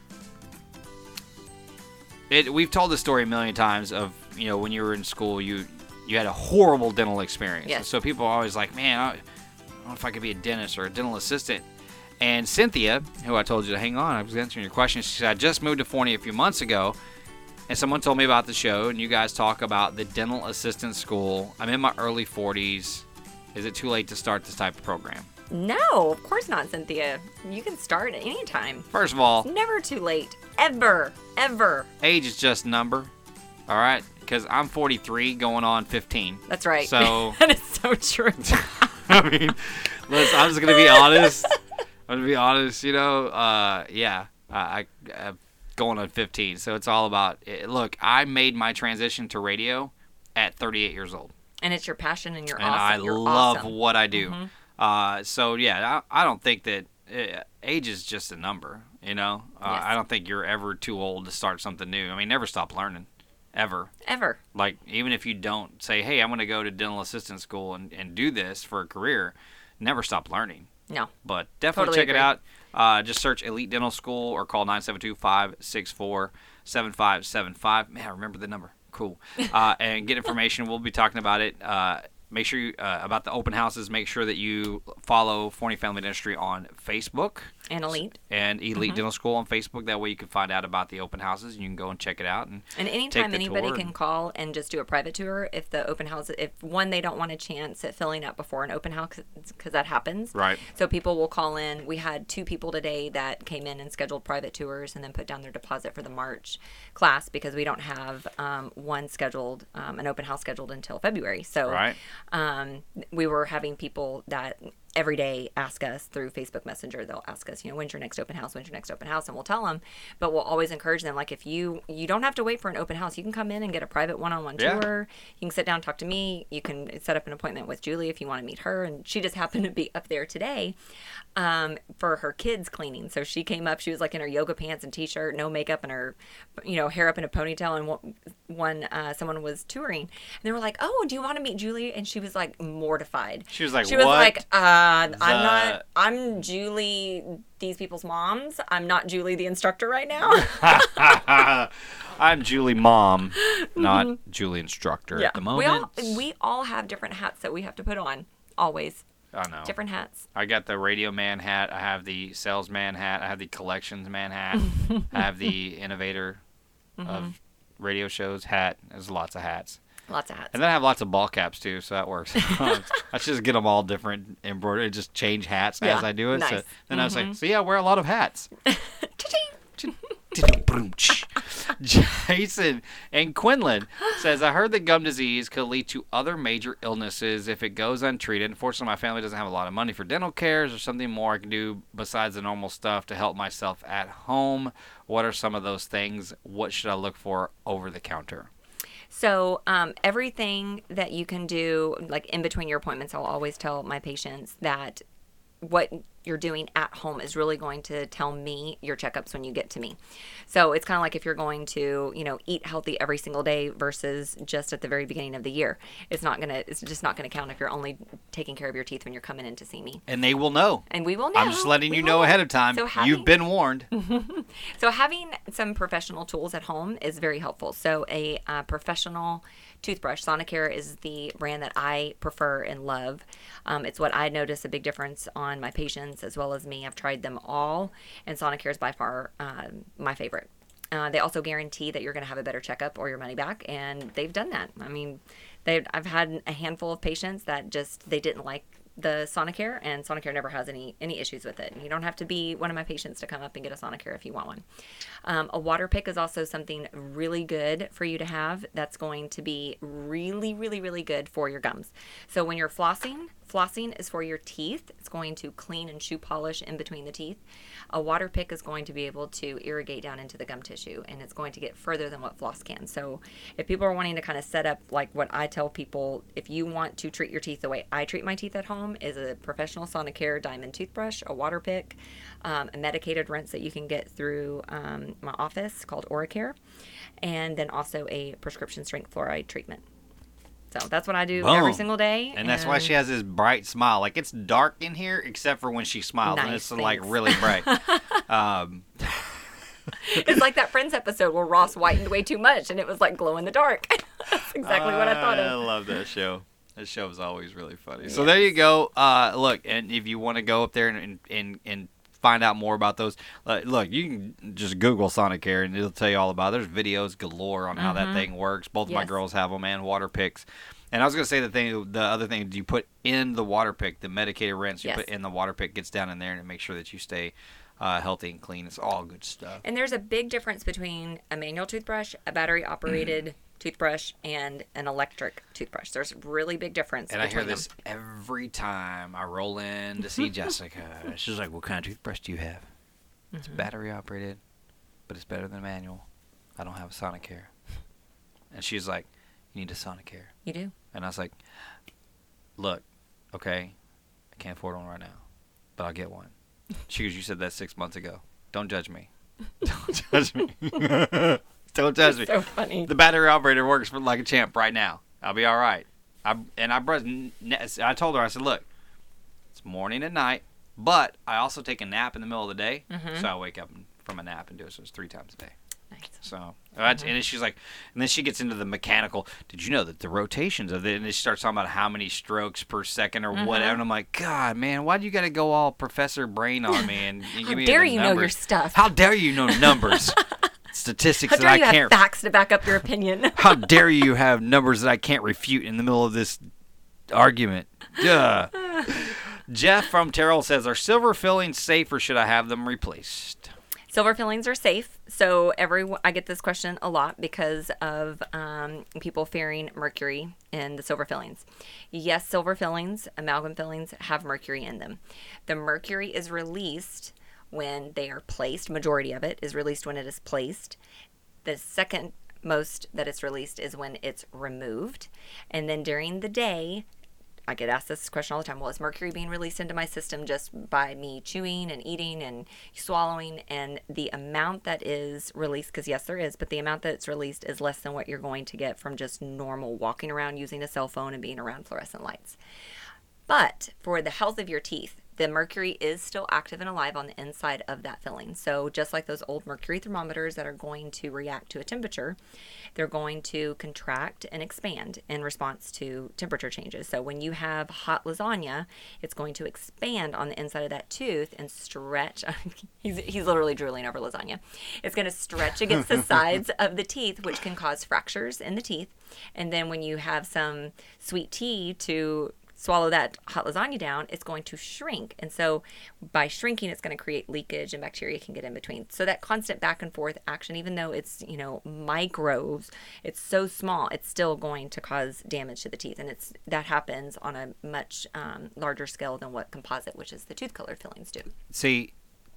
it we've told the story a million times of you know when you were in school you you had a horrible dental experience. Yes. So people are always like, man, I, I don't know if I could be a dentist or a dental assistant. And Cynthia, who I told you to hang on, I was answering your question. She said, I just moved to Forney a few months ago, and someone told me about the show, and you guys talk about the dental assistant school. I'm in my early 40s. Is it too late to start this type of program? No, of course not, Cynthia. You can start at any time. First of all, It's never too late. Ever. Ever. age is just a number, all right? Because I'm 43 going on 15. That's right. So, (laughs) that is so true. (laughs) I mean, listen, I'm just going to be honest. I'm going to be honest, you know, uh, yeah, I, I, I'm going on 15. So it's all about, it. look, I made my transition to radio at 38 years old. and it's your passion and you're and awesome. I You're love awesome. what I do. Mhm. Uh, so yeah, I, I don't think that uh, age is just a number. You know, uh, Yes. I don't think you're ever too old to start something new. I mean, never stop learning, ever. Ever. Like even if you don't say, "Hey, I'm going to go to dental assistant school and, and do this for a career," never stop learning. No. But definitely Totally check it out. Uh, just search Elite Dental School or call 972-564-7575. Man, I remember the number. Cool. (laughs) Uh, and get information. We'll be talking about it. Uh, make sure you, uh, about the open houses. Make sure that you follow Forney Family Dentistry on Facebook And Elite. and Elite Mhm. Dental School on Facebook. That way you can find out about the open houses and you can go and check it out. And, And anytime anybody can and- call and just do a private tour, if the open house, if one they don't want a chance at filling up before an open house, because that happens. Right. So people will call in. We had two people today that came in and scheduled private tours and then put down their deposit for the March class because we don't have um, one scheduled, um, an open house scheduled until February. So Right. Um, we were having people that every day ask us through Facebook Messenger. They'll ask us, you know, when's your next open house? When's your next open house? And we'll tell them. But we'll always encourage them. Like if you you don't have to wait for an open house, you can come in and get a private one-on-one Yeah. tour. You can sit down, talk to me. You can set up an appointment with Julie if you want to meet her. And she just (laughs) happened to be up there today um, for her kids cleaning. So she came up. She was like in her yoga pants and t-shirt, no makeup, and her, you know, hair up in a ponytail. And one, one uh, someone was touring, and they were like, "Oh, do you want to meet Julie?" And she was like mortified. She was like, she was "What like, uh, I'm not. I'm Julie, these people's moms. I'm not Julie, the instructor right now. (laughs) I'm Julie Mom, not Julie Instructor at the Mm-hmm. we moment. all we all have different hats that we have to put on. Always I know. different hats. I got the radio man hat. I have the salesman hat. I have the collections man hat. (laughs) I have the innovator Mhm. of radio shows hat. There's lots of hats. Lots of hats. And then I have lots of ball caps too, so that works. (laughs) I should just get them all different embroidered, just change hats Yeah, as I do it. So nice. then I was like, Mhm. so yeah, I wear a lot of hats. (laughs) (laughs) Jason and Quinlan says, I heard that gum disease could lead to other major illnesses if it goes untreated. Unfortunately, my family doesn't have a lot of money for dental cares or something more I can do besides the normal stuff to help myself at home? What are some of those things? What should I look for over the counter? So, um, everything that you can do, like in between your appointments, I'll always tell my patients that what you're doing at home is really going to tell me your checkups when you get to me. So it's kind of like if you're going to, you know, eat healthy every single day versus just at the very beginning of the year. It's not gonna. It's just not gonna count if you're only taking care of your teeth when you're coming in to see me. And they will know. And we will know. I'm just letting We you will know ahead of time. So having, You've been warned. (laughs) so having some professional tools at home is very helpful. So a uh, professional toothbrush, Sonicare is the brand that I prefer and love. Um, it's what I notice a big difference on my patients as well as me. I've tried them all, and Sonicare is by far um, my favorite. Uh, they also guarantee that you're going to have a better checkup or your money back, and they've done that. I mean, they I've had a handful of patients that just they didn't like the Sonicare, and Sonicare never has any any issues with it. You don't have to be one of my patients to come up and get a Sonicare if you want one. Um, a water pick is also something really good for you to have. That's going to be really, really, really good for your gums. So when you're flossing, Flossing is for your teeth. It's going to clean and shoe polish in between the teeth. A water pick is going to be able to irrigate down into the gum tissue and it's going to get further than what floss can. So, if people are wanting to kind of set up like what I tell people, if you want to treat your teeth the way I treat my teeth at home, is a professional Sonicare diamond toothbrush, a water pick, um, a medicated rinse that you can get through um, my office called Oracare, and then also a prescription strength fluoride treatment. So that's what I do every single day. And that's why she has this bright smile. Like it's dark in here except for when she smiles, and Nice, it's like really bright. (laughs) um, it's like that Friends episode where Ross whitened way too much and it was like glow in the dark. (laughs) that's exactly what I thought of. I love that show. That show is always really funny. So there you go. Uh, look, and if you want to go up there and and, and, and find out more about those, uh, look, you can just Google Sonic Sonicare and it'll tell you all about. It. There's videos galore on how that Mhm. thing works. Both of my girls have them and water picks. And I was gonna say the thing, the other thing you put in the water pick, the medicated rinse you Yes. put in the water pick gets down in there and it makes sure that you stay uh, healthy and clean. It's all good stuff. And there's a big difference between a manual toothbrush, a battery operated Mm-hmm. Toothbrush, and an electric toothbrush. There's a really big difference. And I hear this them. every time I roll in to see (laughs) Jessica. She's like, "What kind of toothbrush do you have?" It's Mm-hmm. battery operated, but it's better than manual. I don't have a Sonicare. And she's like, "You need a Sonicare." You do. And I was like, "Look, okay, I can't afford one right now, but I'll get one." She goes, "You said that six months ago. Don't judge me. (laughs) Don't judge me. (laughs) Don't judge me." So funny. The battery operator works for like a champ right now. I'll be all right. I and I brushed. I told her I said, look, it's morning and night, but I also take a nap in the middle of the day, Mhm. so I wake up from a nap and do it. So it's three times a day. Nice. So that's, Mhm. and then she's like, and then she gets into the mechanical. Did you know that the rotations of it? And then she starts talking about how many strokes per second or Mhm. whatever. And I'm like, God, man, why do you got to go all Professor Brain on me and, (laughs) and How dare you know your stuff? How dare you know numbers, (laughs) statistics How that I you have can't facts to back up your opinion? (laughs) how dare you have numbers that I can't refute in the middle of this argument? Duh. (sighs) Jeff from Terrell says, "Are silver fillings safe, or should I have them replaced?" Silver fillings are safe. So every I get this question a lot because of um, people fearing mercury in the silver fillings. Yes, silver fillings, amalgam fillings have mercury in them. The mercury is released when they are placed. Majority of it is released when it is placed. The second most that it's released is when it's removed, and then during the day, I get asked this question all the time. Well, is mercury being released into my system just by me chewing and eating and swallowing? And the amount that is released, because yes, there is, but the amount that's released is less than what you're going to get from just normal walking around using a cell phone and being around fluorescent lights. But for the health of your teeth, the mercury is still active and alive on the inside of that filling. So, just like those old mercury thermometers that are going to react to a temperature, they're going to contract and expand in response to temperature changes. So, when you have hot lasagna, it's going to expand on the inside of that tooth and stretch. (laughs) he's, he's literally drooling over lasagna. It's going to stretch against the (laughs) sides of the teeth, which can cause fractures in the teeth. And then, when you have some sweet tea to swallow that hot lasagna down, it's going to shrink. And so by shrinking, it's going to create leakage and bacteria can get in between. So that constant back and forth action, even though it's, you know, microbes, it's so small, it's still going to cause damage to the teeth. And it's that happens on a much um, larger scale than what composite, which is the tooth colored fillings, do. See,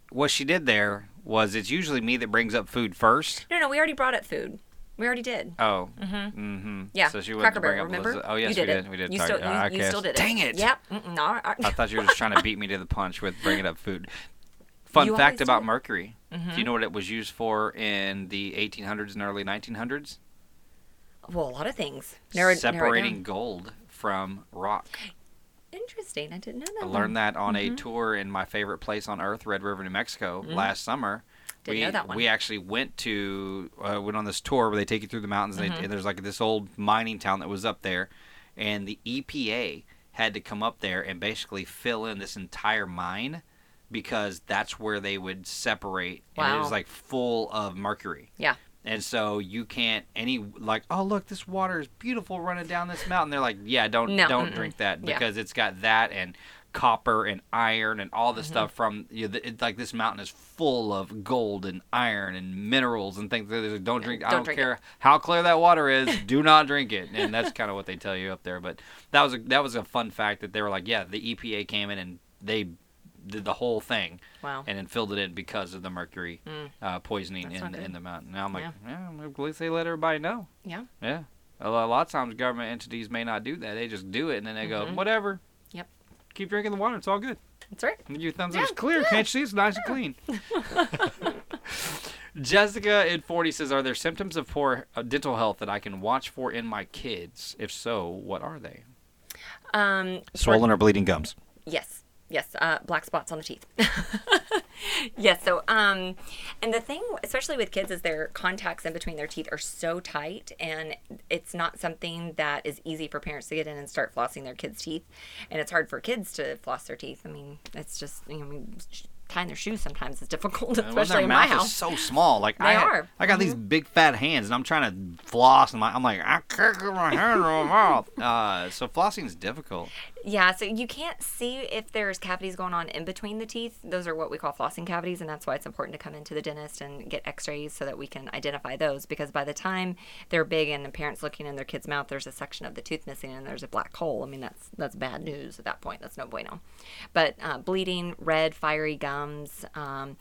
what she did there was it's usually me that brings up food first. No, no, we already brought up food. We already did. Oh. Mm-hmm. Mm-hmm. Yeah, So she wouldn't Cracker bring Barrel, up remember? Liz- Oh yes, You we did did. it. We did. You still- you- Ah, you still did it. Dang it! Yep. Mm-mm, no, I- I thought you were just trying to beat me to the punch with bringing up food. (laughs) Fun You fact about do. mercury. Do Mhm. you know what it was used for in the 1800s and early 1900s? Well, a lot of things. Narrow, narrow it. Separating gold from rock. Interesting. I didn't know that. I one. learned that on a Mhm. tour in my favorite place on earth, Red River, New Mexico, Mhm. last summer. Didn't we know that one. we actually went to uh, went on this tour where they take you through the mountains. And, they, and there's like this old mining town that was up there, and the EPA had to come up there and basically fill in this entire mine because that's where they would separate. And it was like full of mercury. Yeah. And so you can't any like oh look this water is beautiful running down this mountain. They're like yeah don't No, don't mm-mm. drink that Yeah. because it's got that and copper and iron and all Mm-hmm. this stuff from you know, it, like this mountain is full of gold and iron and minerals and things. Like, Don't drink. I don't don't drink care how clear that water is. (laughs) do not drink it. And that's kind of what they tell you up there. But that was a, that was a fun fact that they were like, yeah, the EPA came in and they did the whole thing. Wow. And then filled it in because of the mercury Mm. uh, poisoning That's in, in the mountain. Now I'm like, Yeah. yeah, at least they let everybody know. Yeah. Yeah. A lot of times government entities may not do that. They just do it and then they go, Mhm. whatever. Yep. Keep drinking the water. It's all good. That's right. Your thumbs Yeah, are clear. Can't you see? It's nice and clean. (laughs) (laughs) Jessica in Forney says, Are there symptoms of poor uh, dental health that I can watch for in my kids? If so, what are they? Um, Swollen or bleeding gums. Yes. Yes. Uh, black spots on the teeth. (laughs) yes. So, um, and the thing, especially with kids, is their contacts in between their teeth are so tight, and it's not something that is easy for parents to get in and start flossing their kids' teeth. And it's hard for kids to floss their teeth. I mean, it's just, you know, I mean, tying their shoes sometimes is difficult, (laughs) Well, especially their in my house. is so small. Like They I, had- are. I got these big fat hands, and I'm trying to floss, and my, I'm like, I can't get my hand in my mouth. Uh, so flossing is difficult. Yeah, so you can't see if there's cavities going on in between the teeth. Those are what we call flossing cavities, and that's why it's important to come into the dentist and get x rays so that we can identify those. Because by the time they're big and the parent's looking in their kid's mouth, there's a section of the tooth missing and there's a black hole. I mean, that's that's bad news at that point. That's no bueno. But uh, bleeding, red, fiery gums, um,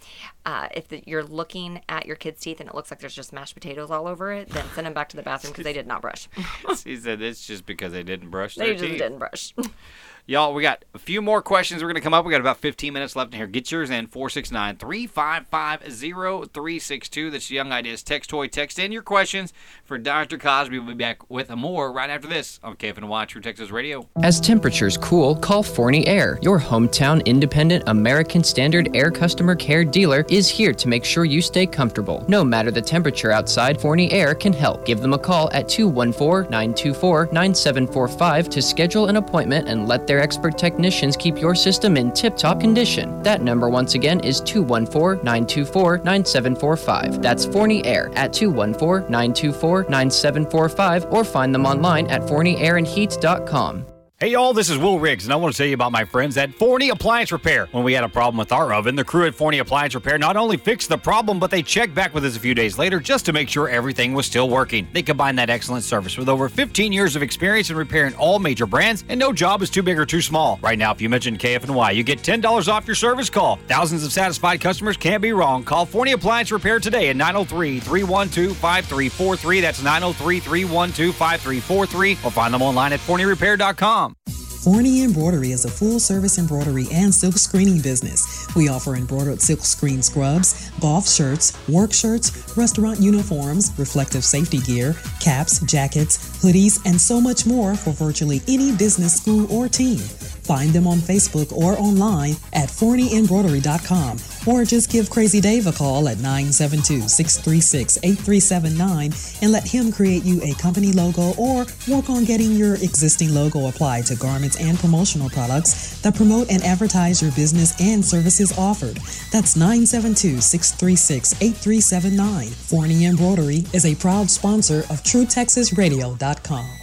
uh, if the, you're looking at your kid's teeth and it looks like there's just mashed potatoes all over it, then send them back to the bathroom because they did not brush. (laughs) she said it's just because they didn't brush they just teeth. didn't brush. (laughs) Y'all, we got a few more questions. We're going to come up. We got about 15 minutes left in here. Get yours in 469 355 0362. That's Young Ideas Text Toy. Text in your questions for Dr. Cosby. We'll be back with more right after this on KFNY True Texas Radio. As temperatures cool, call Forney Air. Your hometown independent American Standard Air customer care dealer is here to make sure you stay comfortable. No matter the temperature outside, Forney Air can help. Give them a call at 214 924 9745 to schedule an appointment and let their expert technicians keep your system in tip top condition. That number, once again, is 214 924 9745. That's Forney Air at 214 924 9745 or find them online at forneyairandheat.com. Hey y'all, this is Will Riggs, and I want to tell you about my friends at Forney Appliance Repair. When we had a problem with our oven, the crew at Forney Appliance Repair not only fixed the problem, but they checked back with us a few days later just to make sure everything was still working. They combine that excellent service with over 15 years of experience in repairing all major brands, and no job is too big or too small. Right now, if you mention KFNY, you get $10 off your service call. Thousands of satisfied customers can't be wrong. Call Forney Appliance Repair today at 903 312 5343. That's 903 312 5343, or find them online at forneyrepair.com. Forney Embroidery is a full service embroidery and silk screening business. We offer embroidered silk screen scrubs, golf shirts, work shirts, restaurant uniforms, reflective safety gear, caps, jackets, hoodies, and so much more for virtually any business, school, or team. Find them on Facebook or online at forneyembroidery.com or just give Crazy Dave a call at 972 636 8379 and let him create you a company logo or work on getting your existing logo applied to garments and promotional products that promote and advertise your business and services offered. That's 972 636 8379. Forney Embroidery is a proud sponsor of TrueTexasRadio.com.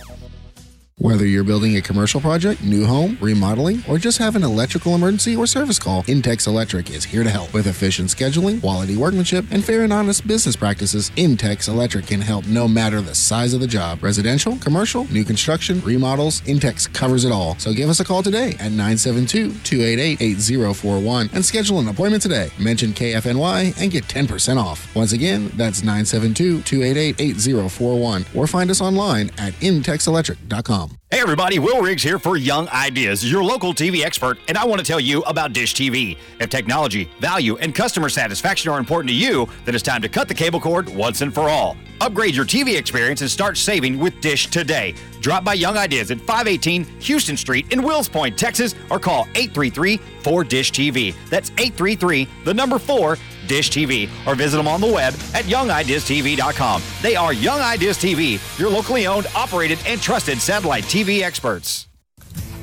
Whether you're building a commercial project, new home, remodeling, or just have an electrical emergency or service call, Intex Electric is here to help. With efficient scheduling, quality workmanship, and fair and honest business practices, Intex Electric can help no matter the size of the job. Residential, commercial, new construction, remodels, Intex covers it all. So give us a call today at 972-288-8041 and schedule an appointment today. Mention KFNY and get 10% off. Once again, that's 972-288-8041 or find us online at intexelectric.com. Hey everybody, Will Riggs here for Young Ideas, your local TV expert, and I want to tell you about Dish TV. If technology, value, and customer satisfaction are important to you, then it's time to cut the cable cord once and for all. Upgrade your TV experience and start saving with Dish today. Drop by Young Ideas at 518 Houston Street in Wills Point, Texas, or call 833-4DISH TV. That's 833, the number 4, Dish TV, or visit them on the web at youngideastv.com. They are Young Ideas TV, your locally owned, operated, and trusted satellite TV experts.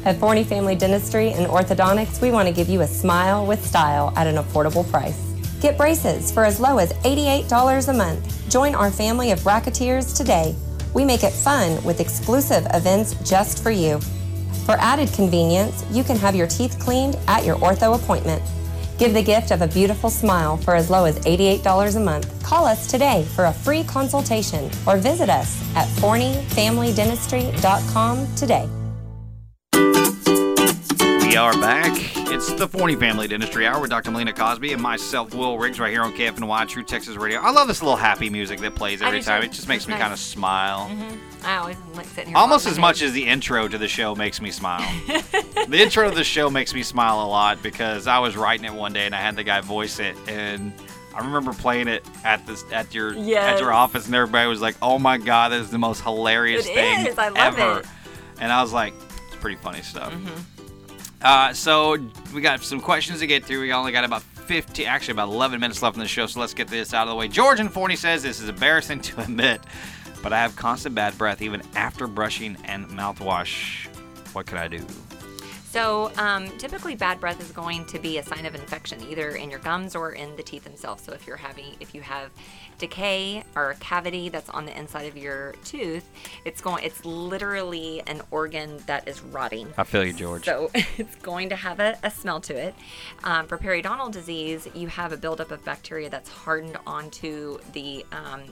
At Forney Family Dentistry and Orthodontics, we want to give you a smile with style at an affordable price. Get braces for as low as $88 a month. Join our family of bracketeers today. We make it fun with exclusive events just for you. For added convenience, you can have your teeth cleaned at your ortho appointment. Give the gift of a beautiful smile for as low as $88 a month. Call us today for a free consultation or visit us at forneyfamilydentistry.com today. We are back. It's the Forney Family Dentistry Hour with Dr. Melina Cosby and myself, Will Riggs, right here on KFNY True Texas Radio. I love this little happy music that plays every time. too. It just makes It's me nice. kind of smile. I always like sitting here. Almost as much as the intro to the show makes me smile. (laughs) the intro to the show makes me smile a lot because I was writing it one day and I had the guy voice it and I remember playing it at this at your at your office and everybody was like, "Oh my god, that is the most hilarious It thing is. I love ever." it. And I was like, "It's pretty funny stuff." Mm-hmm. Uh, so we got some questions to get through. We only got about 50, actually about 11 minutes left in the show, so let's get this out of the way. George and Forney says this is embarrassing (laughs) to admit, but I have constant bad breath even after brushing and mouthwash. What can I do? So, um, typically, bad breath is going to be a sign of infection, either in your gums or in the teeth themselves. So, if you're having, if you have decay or a cavity that's on the inside of your tooth, it's going, it's literally an organ that is rotting. I feel you, George. So (laughs) it's going to have a, a smell to it. Um, for periodontal disease, you have a buildup of bacteria that's hardened onto the um,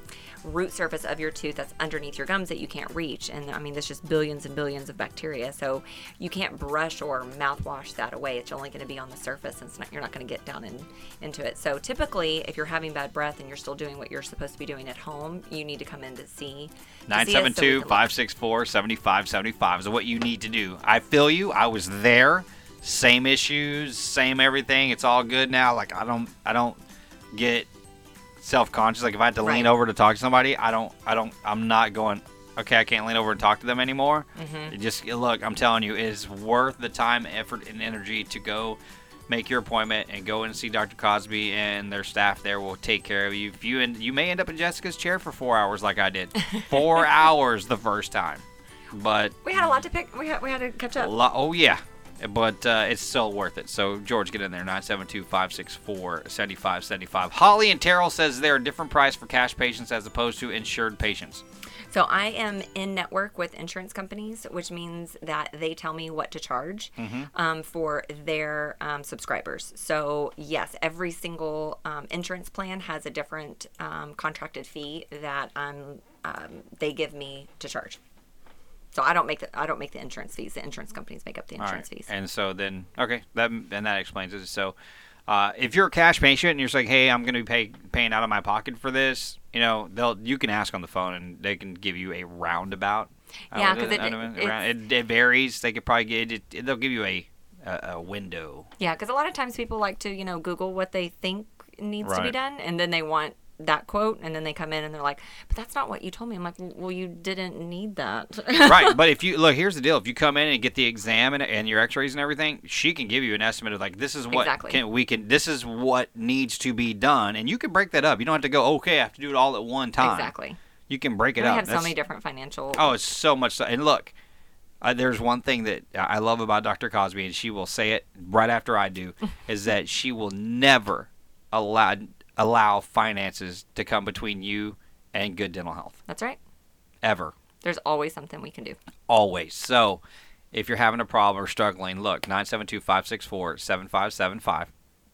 root surface of your tooth that's underneath your gums that you can't reach. And I mean, there's just billions and billions of bacteria. So you can't brush or mouthwash that away. It's only going to be on the surface and not, you're not going to get down in, into it. So typically, if you're having bad breath and you're still doing what you're supposed to be doing at home, you need to come in to see. to see us so we 972 can look. 564 7575 is what you need to do. I feel you. I was there. Same issues, same everything. It's all good now. Like I don't I don't get self-conscious like if I had to lean over to talk to somebody, I don't I don't I'm not going okay, I can't lean over and talk to them anymore. Mhm. Just look, I'm telling you, it is worth the time, effort and energy to go make your appointment and go and see Dr. Cosby and their staff there will take care of you. If you and you may end up in Jessica's chair for 4 hours like I did. (laughs) 4 hours the first time. But We had a lot to pick. We had, we had to catch a up. lot, oh yeah, but uh, it's still worth it. So George, get in there 972-564-7575. Holly and Terrell says they're a different price for cash patients as opposed to insured patients. So I am in network with insurance companies, which means that they tell me what to charge Mhm. um, for their um, subscribers. So yes, every single um, insurance plan has a different um, contracted fee that um, um, they give me to charge. So I don't make the I don't make the insurance fees. The insurance companies make up the insurance right. fees. And so then, okay, that and that explains it. So, uh, if you're a cash patient and you're like, hey, I'm going to be pay, paying out of my pocket for this, you know, they'll you can ask on the phone and they can give you a roundabout. Uh, Yeah, what is 'cause it- I don't know, it- it, varies. They could probably get it, they'll give you a a, a window. Yeah, because a lot of times people like to, you know, Google what they think needs to be done, and then they want that quote, and then they come in and they're like, "But that's not what you told me." I'm like, "Well, you didn't need that." (laughs) right, but if you look, here's the deal: if you come in and get the exam and, and your X-rays and everything, she can give you an estimate of like this is what Exactly. can we can this is what needs to be done, and you can break that up. You don't have to go okay, I have to do it all at one time. Exactly. You can break it we up. have so many different financial. Oh, it's so much. And look, uh, there's one thing that I love about Dr. Cosby, and she will say it right after I do, (laughs) is that she will never allow allow finances to come between you and good dental health. That's right. Ever. There's always something we can do. Always. So, if you're having a problem or struggling, look 972-564-7575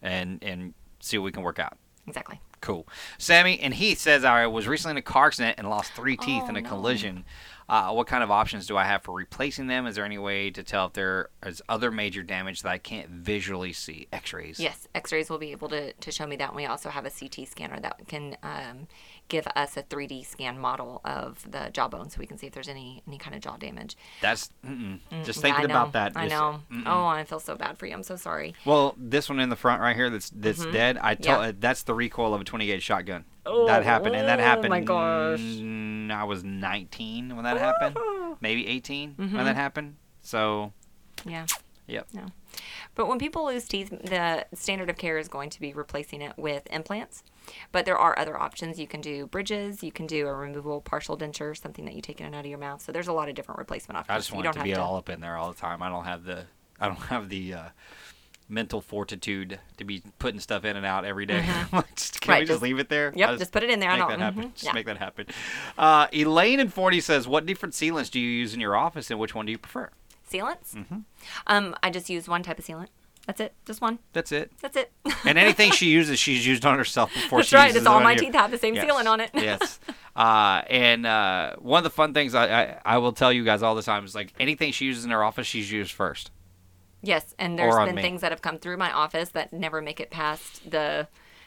and and see what we can work out. Exactly. Cool. Sammy and Heath says I was recently in a car accident and lost three teeth Oh, in a no. collision. Uh, what kind of options do I have for replacing them? Is there any way to tell if there is other major damage that I can't visually see? X-rays. Yes, X-rays will be able to, to show me that. And we also have a CT scanner that can um, give us a 3D scan model of the jawbone, so we can see if there's any any kind of jaw damage. That's mm-mm. Mm, just thinking know, about that. I know. mm-mm. Oh, I feel so bad for you. I'm so sorry. Well, this one in the front right here that's that's Mhm. dead. I told Yeah. uh, that's the recoil of a 20 gauge shotgun. Oh, that happened, and that happened. oh my gosh. I was 19 when that happened, (laughs) maybe 18 when Mhm. that happened. So, Yeah. yep. No. But when people lose teeth, the standard of care is going to be replacing it with implants. But there are other options. You can do bridges. You can do a removable partial denture, something that you take in and out of your mouth. So there's a lot of different replacement options. I just you don't to have be to. all up in there all the time. I don't have the I don't (laughs) have the uh, mental fortitude to be putting stuff in and out every day. (laughs) just, can Right, we just, just- leave it there? yep, I'll just put it in there. I Make don't- that happen. mhm, Just yeah. make that happen. Uh, Elaine in Forney says, "What different sealants do you use in your office, and which one do you prefer?" Sealants? Mm-hmm. Um, I just use one type of sealant. That's it. Just one. That's it. That's it. (laughs) And anything she uses, she's used on herself before That's she right. It's it all my you. teeth have the same Yes. sealant on it. yes. (laughs) Uh, and uh, one of the fun things I, I, I will tell you guys all the time is like anything she uses in her office, she's used first. Yes, and there's been me. things that have come through my office that never make it past the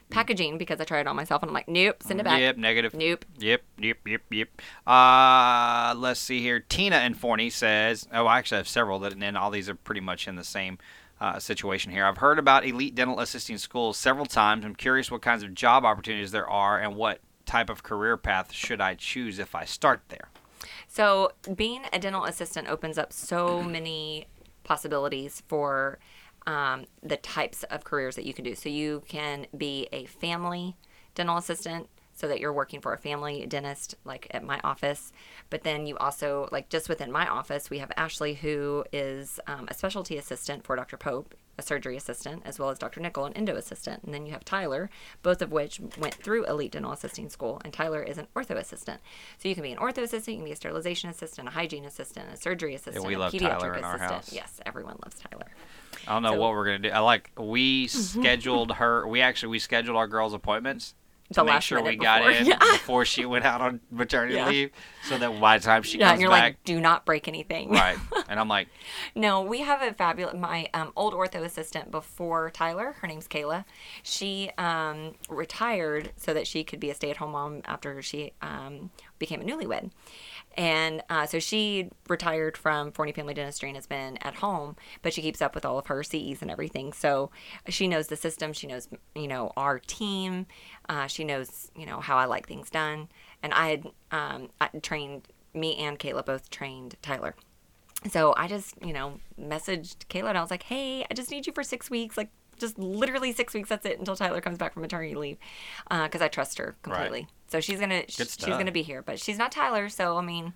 packaging because I tried it on myself and I'm like, nope, send it back. Yep, negative. Nope. Yep, yep, yep, yep. Uh, let's see here. Tina in Forney says, oh, I actually have several, that, and all these are pretty much in the same uh, situation here. I've heard about elite dental assisting schools several times. I'm curious what kinds of job opportunities there are and what type of career path should I choose if I start there. So, being a dental assistant opens up so many possibilities for um, the types of careers that you can do. So, you can be a family dental assistant so that you're working for a family dentist, like at my office. But then you also, like just within my office, we have Ashley, who is um, a specialty assistant for Dr. Pope, a surgery assistant, as well as Dr. Nickel, an endo assistant. And then you have Tyler, both of which went through Elite Dental Assisting School, and Tyler is an ortho assistant. So you can be an ortho assistant, you can be a sterilization assistant, a hygiene assistant, a surgery assistant, we a love pediatric Tyler in our assistant. house. Yes, everyone loves Tyler. I don't know So- what we're gonna do. I like we (laughs) scheduled her. We actually we scheduled our girls' appointments The make last sure we got before. in (laughs) Yeah. before she went out on maternity Yeah. leave, so that by the time she yeah, comes and you're back, like, do not break anything. right? (laughs) And I'm like, No, we have a fabulous. My um, old ortho assistant before Tyler, her name's Kayla. She um, retired so that she could be a stay-at-home mom after she um, became a newlywed, and uh, so she retired from Forney Family Dentistry and has been at home, but she keeps up with all of her CEs and everything. So she knows the system. She knows you know our team. Uh, she knows you know how I like things done, and I had um, I trained me and Kayla both trained Tyler. So I just, you know, messaged Kayla and I was like, hey, I just need you for six weeks. Like, just literally six weeks. That's it until Tyler comes back from maternity leave. Because I trust her completely. So she's going to, she's to be here. But she's not Tyler. So, I mean,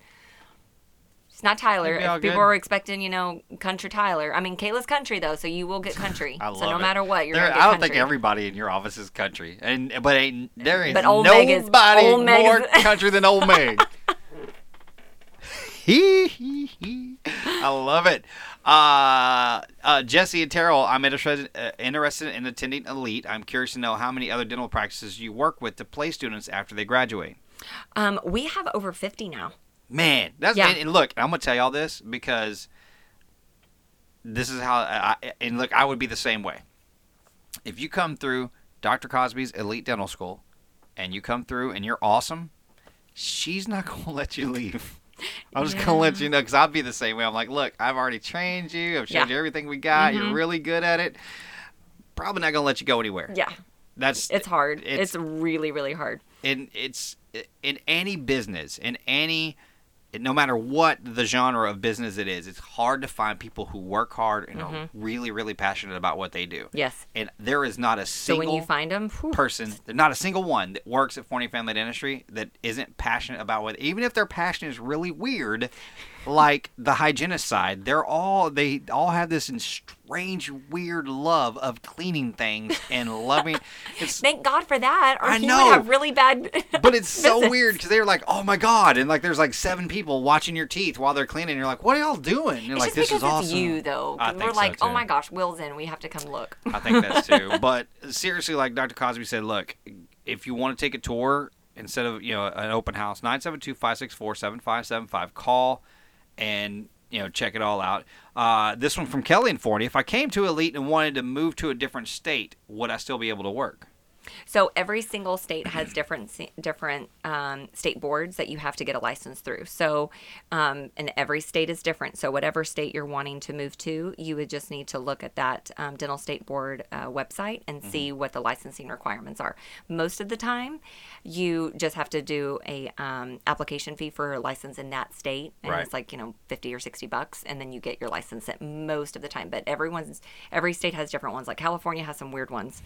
she's not Tyler. It'll be all If people good. are expecting, you know, country Tyler. I mean, Kayla's country, though. So you will get (laughs) country. I love so no it. matter what, you're There- going to get I don't country. think everybody in your office is country, and but ain't there is But old Meg is- nobody old Meg more is- (laughs) country than old Meg. (laughs) Hee hee hee. I love it. Uh, uh, Jesse and Terrell, I'm interested, uh, interested in attending Elite. I'm curious to know how many other dental practices you work with to place students after they graduate. Um, we have over 50 now. Man, that's Yeah. and, and look, I'm gonna tell y'all this because this is how I and look, I would be the same way. If you come through Dr. Cosby's Elite Dental School and you come through and you're awesome, she's not (laughs) gonna let you leave. I'm just gonna let you know because I'll be the same way. I'm like, look, I've already trained you. I've showed Yeah. you everything we got. You're Mhm. really good at it. Probably not gonna let you go anywhere. Yeah. That's It's hard. It's- It's, really, really hard. And it's in any business in any no matter what the genre of business it is it's hard to find people who work hard and are Mhm. really really passionate about what they do Yes. and there is not a single So when you find them, person there's not a single one that works at Forney Family Dentistry that isn't passionate about what even if their passion is really weird like the hygienist side they're all they all have this strange weird love of cleaning things and loving (laughs) it's Thank God for that. Or I he know. would have really bad. (laughs) but it's so weird because they're like, "Oh my god!" and like there's like seven people watching your teeth while they're cleaning. And you're like, "What are y'all doing?" And you're It's like, just "This because is awesome." it's you, though. I 'cause think We're so, like, oh too. my gosh, Will's in. We have to come look. I think that's (laughs) too. But seriously, like Dr. Cosby said, look, if you want to take a tour instead of you know an open house, 972-564-7575, call and you know check it all out. Uh, this one from Kelly and Forney. If I came to Elite and wanted to move to a different state, would I still be able to work? So every single state has different different um, state boards that you have to get a license through. So, um, and every state is different. So whatever state you're wanting to move to, you would just need to look at that um, dental state board uh, website and see what the licensing requirements are. Most of the time, you just have to do a um, application fee for a license in that state, and Right. it's like you know fifty or sixty bucks, and then you get your license at most of the time. But everyone's every state has different ones. Like California has some weird ones.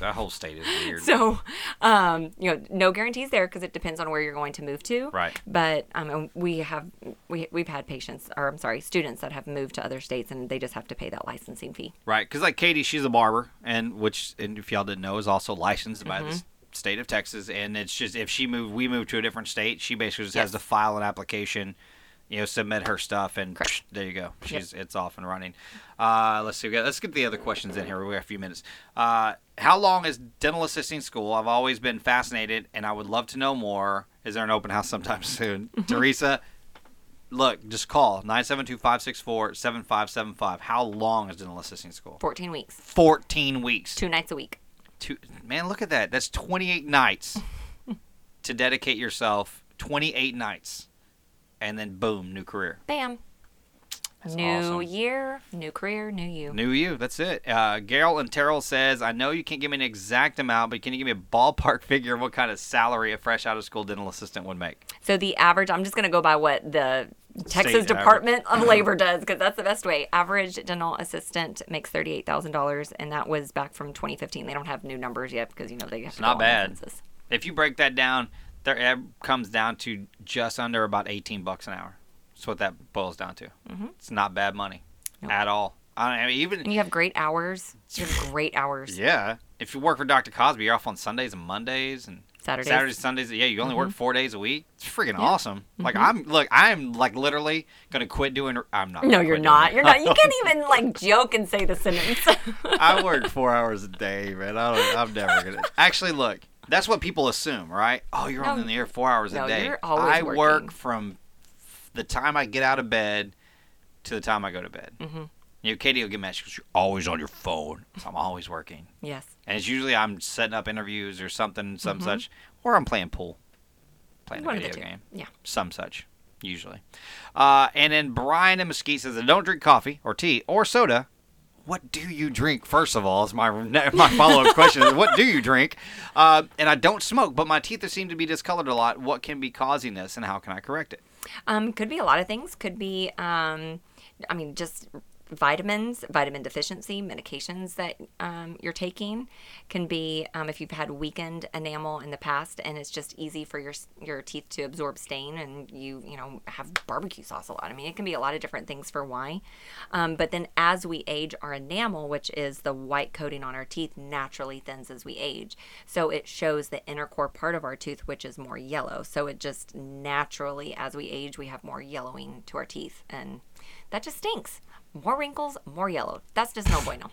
That whole state is weird. So, um, you know, no guarantees there because it depends on where you're going to move to. Right. But um, we have we we've had patients, or I'm sorry, students that have moved to other states and they just have to pay that licensing fee. Right, because like Katie, she's a barber, and which, and if y'all didn't know, is also licensed by the Mhm. s- state of Texas. And it's just if she moved, we moved to a different state, she basically just has to file an application you know, submit her stuff, and psh, there you go. She's it's off and running. Uh, let's see. We got, let's get the other questions in here. We got a few minutes. Uh, how long is dental assisting school? I've always been fascinated, and I would love to know more. Is there an open house sometime (laughs) soon, Teresa? Look, just call 972-564-7575. How long is dental assisting school? 14 weeks. 14 weeks. Two nights a week. Two, man, look at that. That's 28 nights (laughs) to dedicate yourself. 28 nights. And then boom, new career. Bam. That's new awesome. year, new career, new you. New you. That's it. Uh, Gerald and Terrell says, I know you can't give me an exact amount, but can you give me a ballpark (laughs) figure of what kind of salary a fresh out of school dental assistant would make? So the average, I'm just going to go by what the Texas average. Department of (laughs) Labor does because that's the best way. Average dental assistant makes $38,000 and that was back from 2015. They don't have new numbers yet because you know they have It's to not bad. If you break that down, there it comes down to just under about 18 bucks an hour. That's what that boils down to. Mhm. It's not bad money at all. I mean, even And you have great hours. You have great hours. (laughs) Yeah. If you work for Dr. Cosby, you're off on Sundays and Mondays and Saturdays. Saturdays, Sundays. Yeah, you only work Mhm. four days a week. It's freaking Yeah. awesome. Like Mhm. I'm look, I'm like literally gonna quit doing. I'm not. No, you're not. You're not. You can't (laughs) even like joke and say the sentence. I work four hours a day, man. I don't. I'm never gonna. Actually, look. That's what people assume, right? Oh, you're on No. in the air four hours No, a day. you're always I working. work from the time I get out of bed to the time I go to bed. hmm You know, Katie will get mad. because "You're always on your phone." So I'm always working. Yes. And it's usually I'm setting up interviews or something, some Mhm. such, or I'm playing pool, playing One a video game, Yeah. some such, usually. Uh, and then Brian and Mesquite says, "I don't drink coffee or tea or soda." What do you drink? First of all, is my (laughs) my follow up question. What do you drink? Uh, and I don't smoke, but my teeth seem to be discolored a lot. What can be causing this, and how can I correct it? Um, could be a lot of things. Could be, um, I mean, just vitamins, vitamin deficiency, medications that um, you're taking. Can be um, if you've had weakened enamel in the past, and it's just easy for your your teeth to absorb stain, and you you know have barbecue sauce a lot. I mean, it can be a lot of different things for why. Um, but then as we age, our enamel, which is the white coating on our teeth, naturally thins as we age. So it shows the inner core part of our tooth, which is more yellow. So it just naturally, as we age, we have more yellowing to our teeth, and that just stinks. More wrinkles, more yellow. That's just no bueno.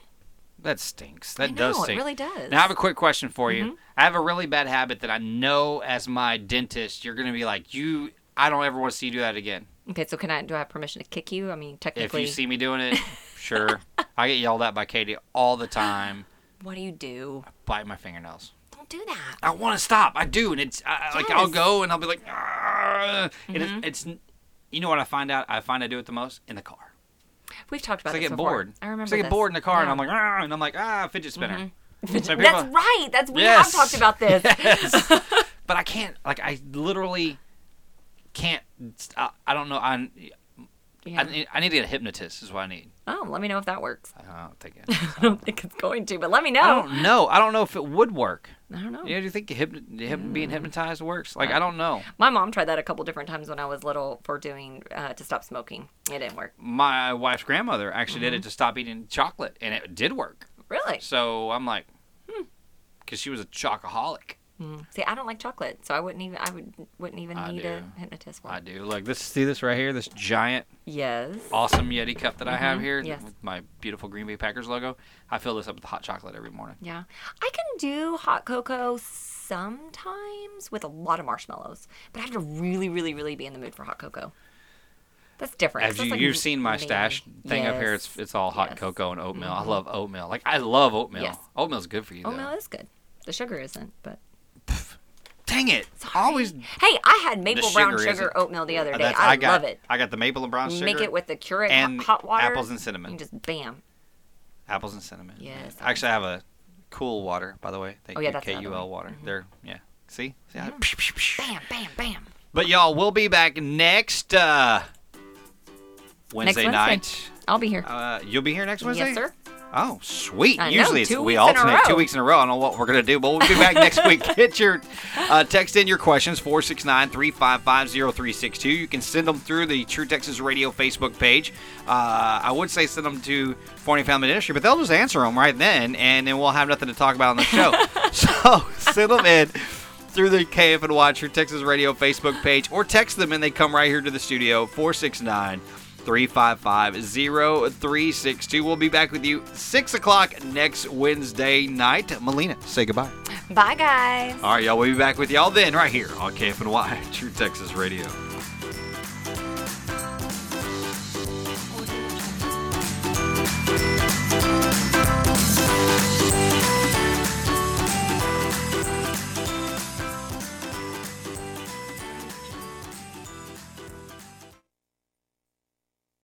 That stinks. That I does know, it stink. really does. Now I have a quick question for you. Mhm. I have a really bad habit that I know as my dentist you're gonna be like, you I don't ever want to see you do that again. Okay, so can I? Do I have permission to kick you? I mean, technically, If you see me doing it, (laughs) sure. I get yelled at by Katie all the time. What do you do? Bite my fingernails. Don't do that. I want to stop. I do, and it's I, I- like I'll go and I'll be like, Mhm. it's, it's you know what I find out? I find I do it the most in the car. We've talked about So I get before. bored. I remember. So I get this. bored in the car, and I'm like, "Argh," and I'm like, ah, fidget spinner. Mhm. So That's right. That's we Yes. have talked about this. (laughs) Yes. (laughs) but I can't. Like I literally can't. I, I don't know. I, Yeah. I need- I need to get a hypnotist. Is what I need. Oh, let me know if that works. I don't think it. (laughs) I don't think it's going to, but let me know. I don't know. I don't know if it would work. I don't know. Yeah, do you think hypno- hyp- being Mm. hypnotized works? Like I don't know. My mom tried that a couple different times when I was little for doing uh, to stop smoking. It didn't work. My wife's grandmother actually did it to stop eating chocolate, and it did work. Really? So I'm like, because she was a chocoholic. Mm. See, I don't like chocolate, so I wouldn't even. I would wouldn't even I need do. a hypnotist for. I do. Look, this see this right here, this giant, Yes. awesome Yeti cup that I have Mhm. here Yes. with my beautiful Green Bay Packers logo. I fill this up with hot chocolate every morning. Yeah, I can do hot cocoa sometimes with a lot of marshmallows, but I have to really, really, really be in the mood for hot cocoa. That's different. Have That's you like you've seen my stash thing up here? It's it's all hot Yes. cocoa and oatmeal. I Mhm. love oatmeal. Like I love oatmeal. Yes. Oatmeal's good for you. Oatmeal though. is good. The sugar isn't, but Dang it! It's always hey, I had maple brown sugar sugar oatmeal the other Uh, day. that's- I, I got, love it. I got the maple and brown sugar. make it with the Keurig and hot, water. apples and cinnamon. You just bam. Apples and cinnamon. Yes, I actually have a cool water, by the way. Thank Oh, yeah, you, that's KUL water. There, yeah. See, see, I- Bam, bam, bam. But y'all, we'll be back next uh, Wednesday, Wednesday. night. I'll be here. Uh, you'll be here next Wednesday. Yes, sir. Oh, sweet. I know, Usually it's, we weeks in a alternate two weeks in a row. I don't know what we're going to do, but we'll be back next week. (laughs) Get your uh, text in your questions 469 355 0362. You can send them through the True Texas Radio Facebook page. Uh, I would say send them to Forney Family Dentistry, but they'll just answer them right then, and then we'll have nothing to talk about on the show. (laughs) (laughs) so send them in. through the KFNY True Texas Radio Facebook page or text them and they come right here to the studio 469 355 0362. We'll be back with you 6 o'clock next Wednesday night. Melina, say goodbye. Bye, guys. All right, y'all. We'll be back with y'all then, right here on KFNY, (laughs) True Texas Radio.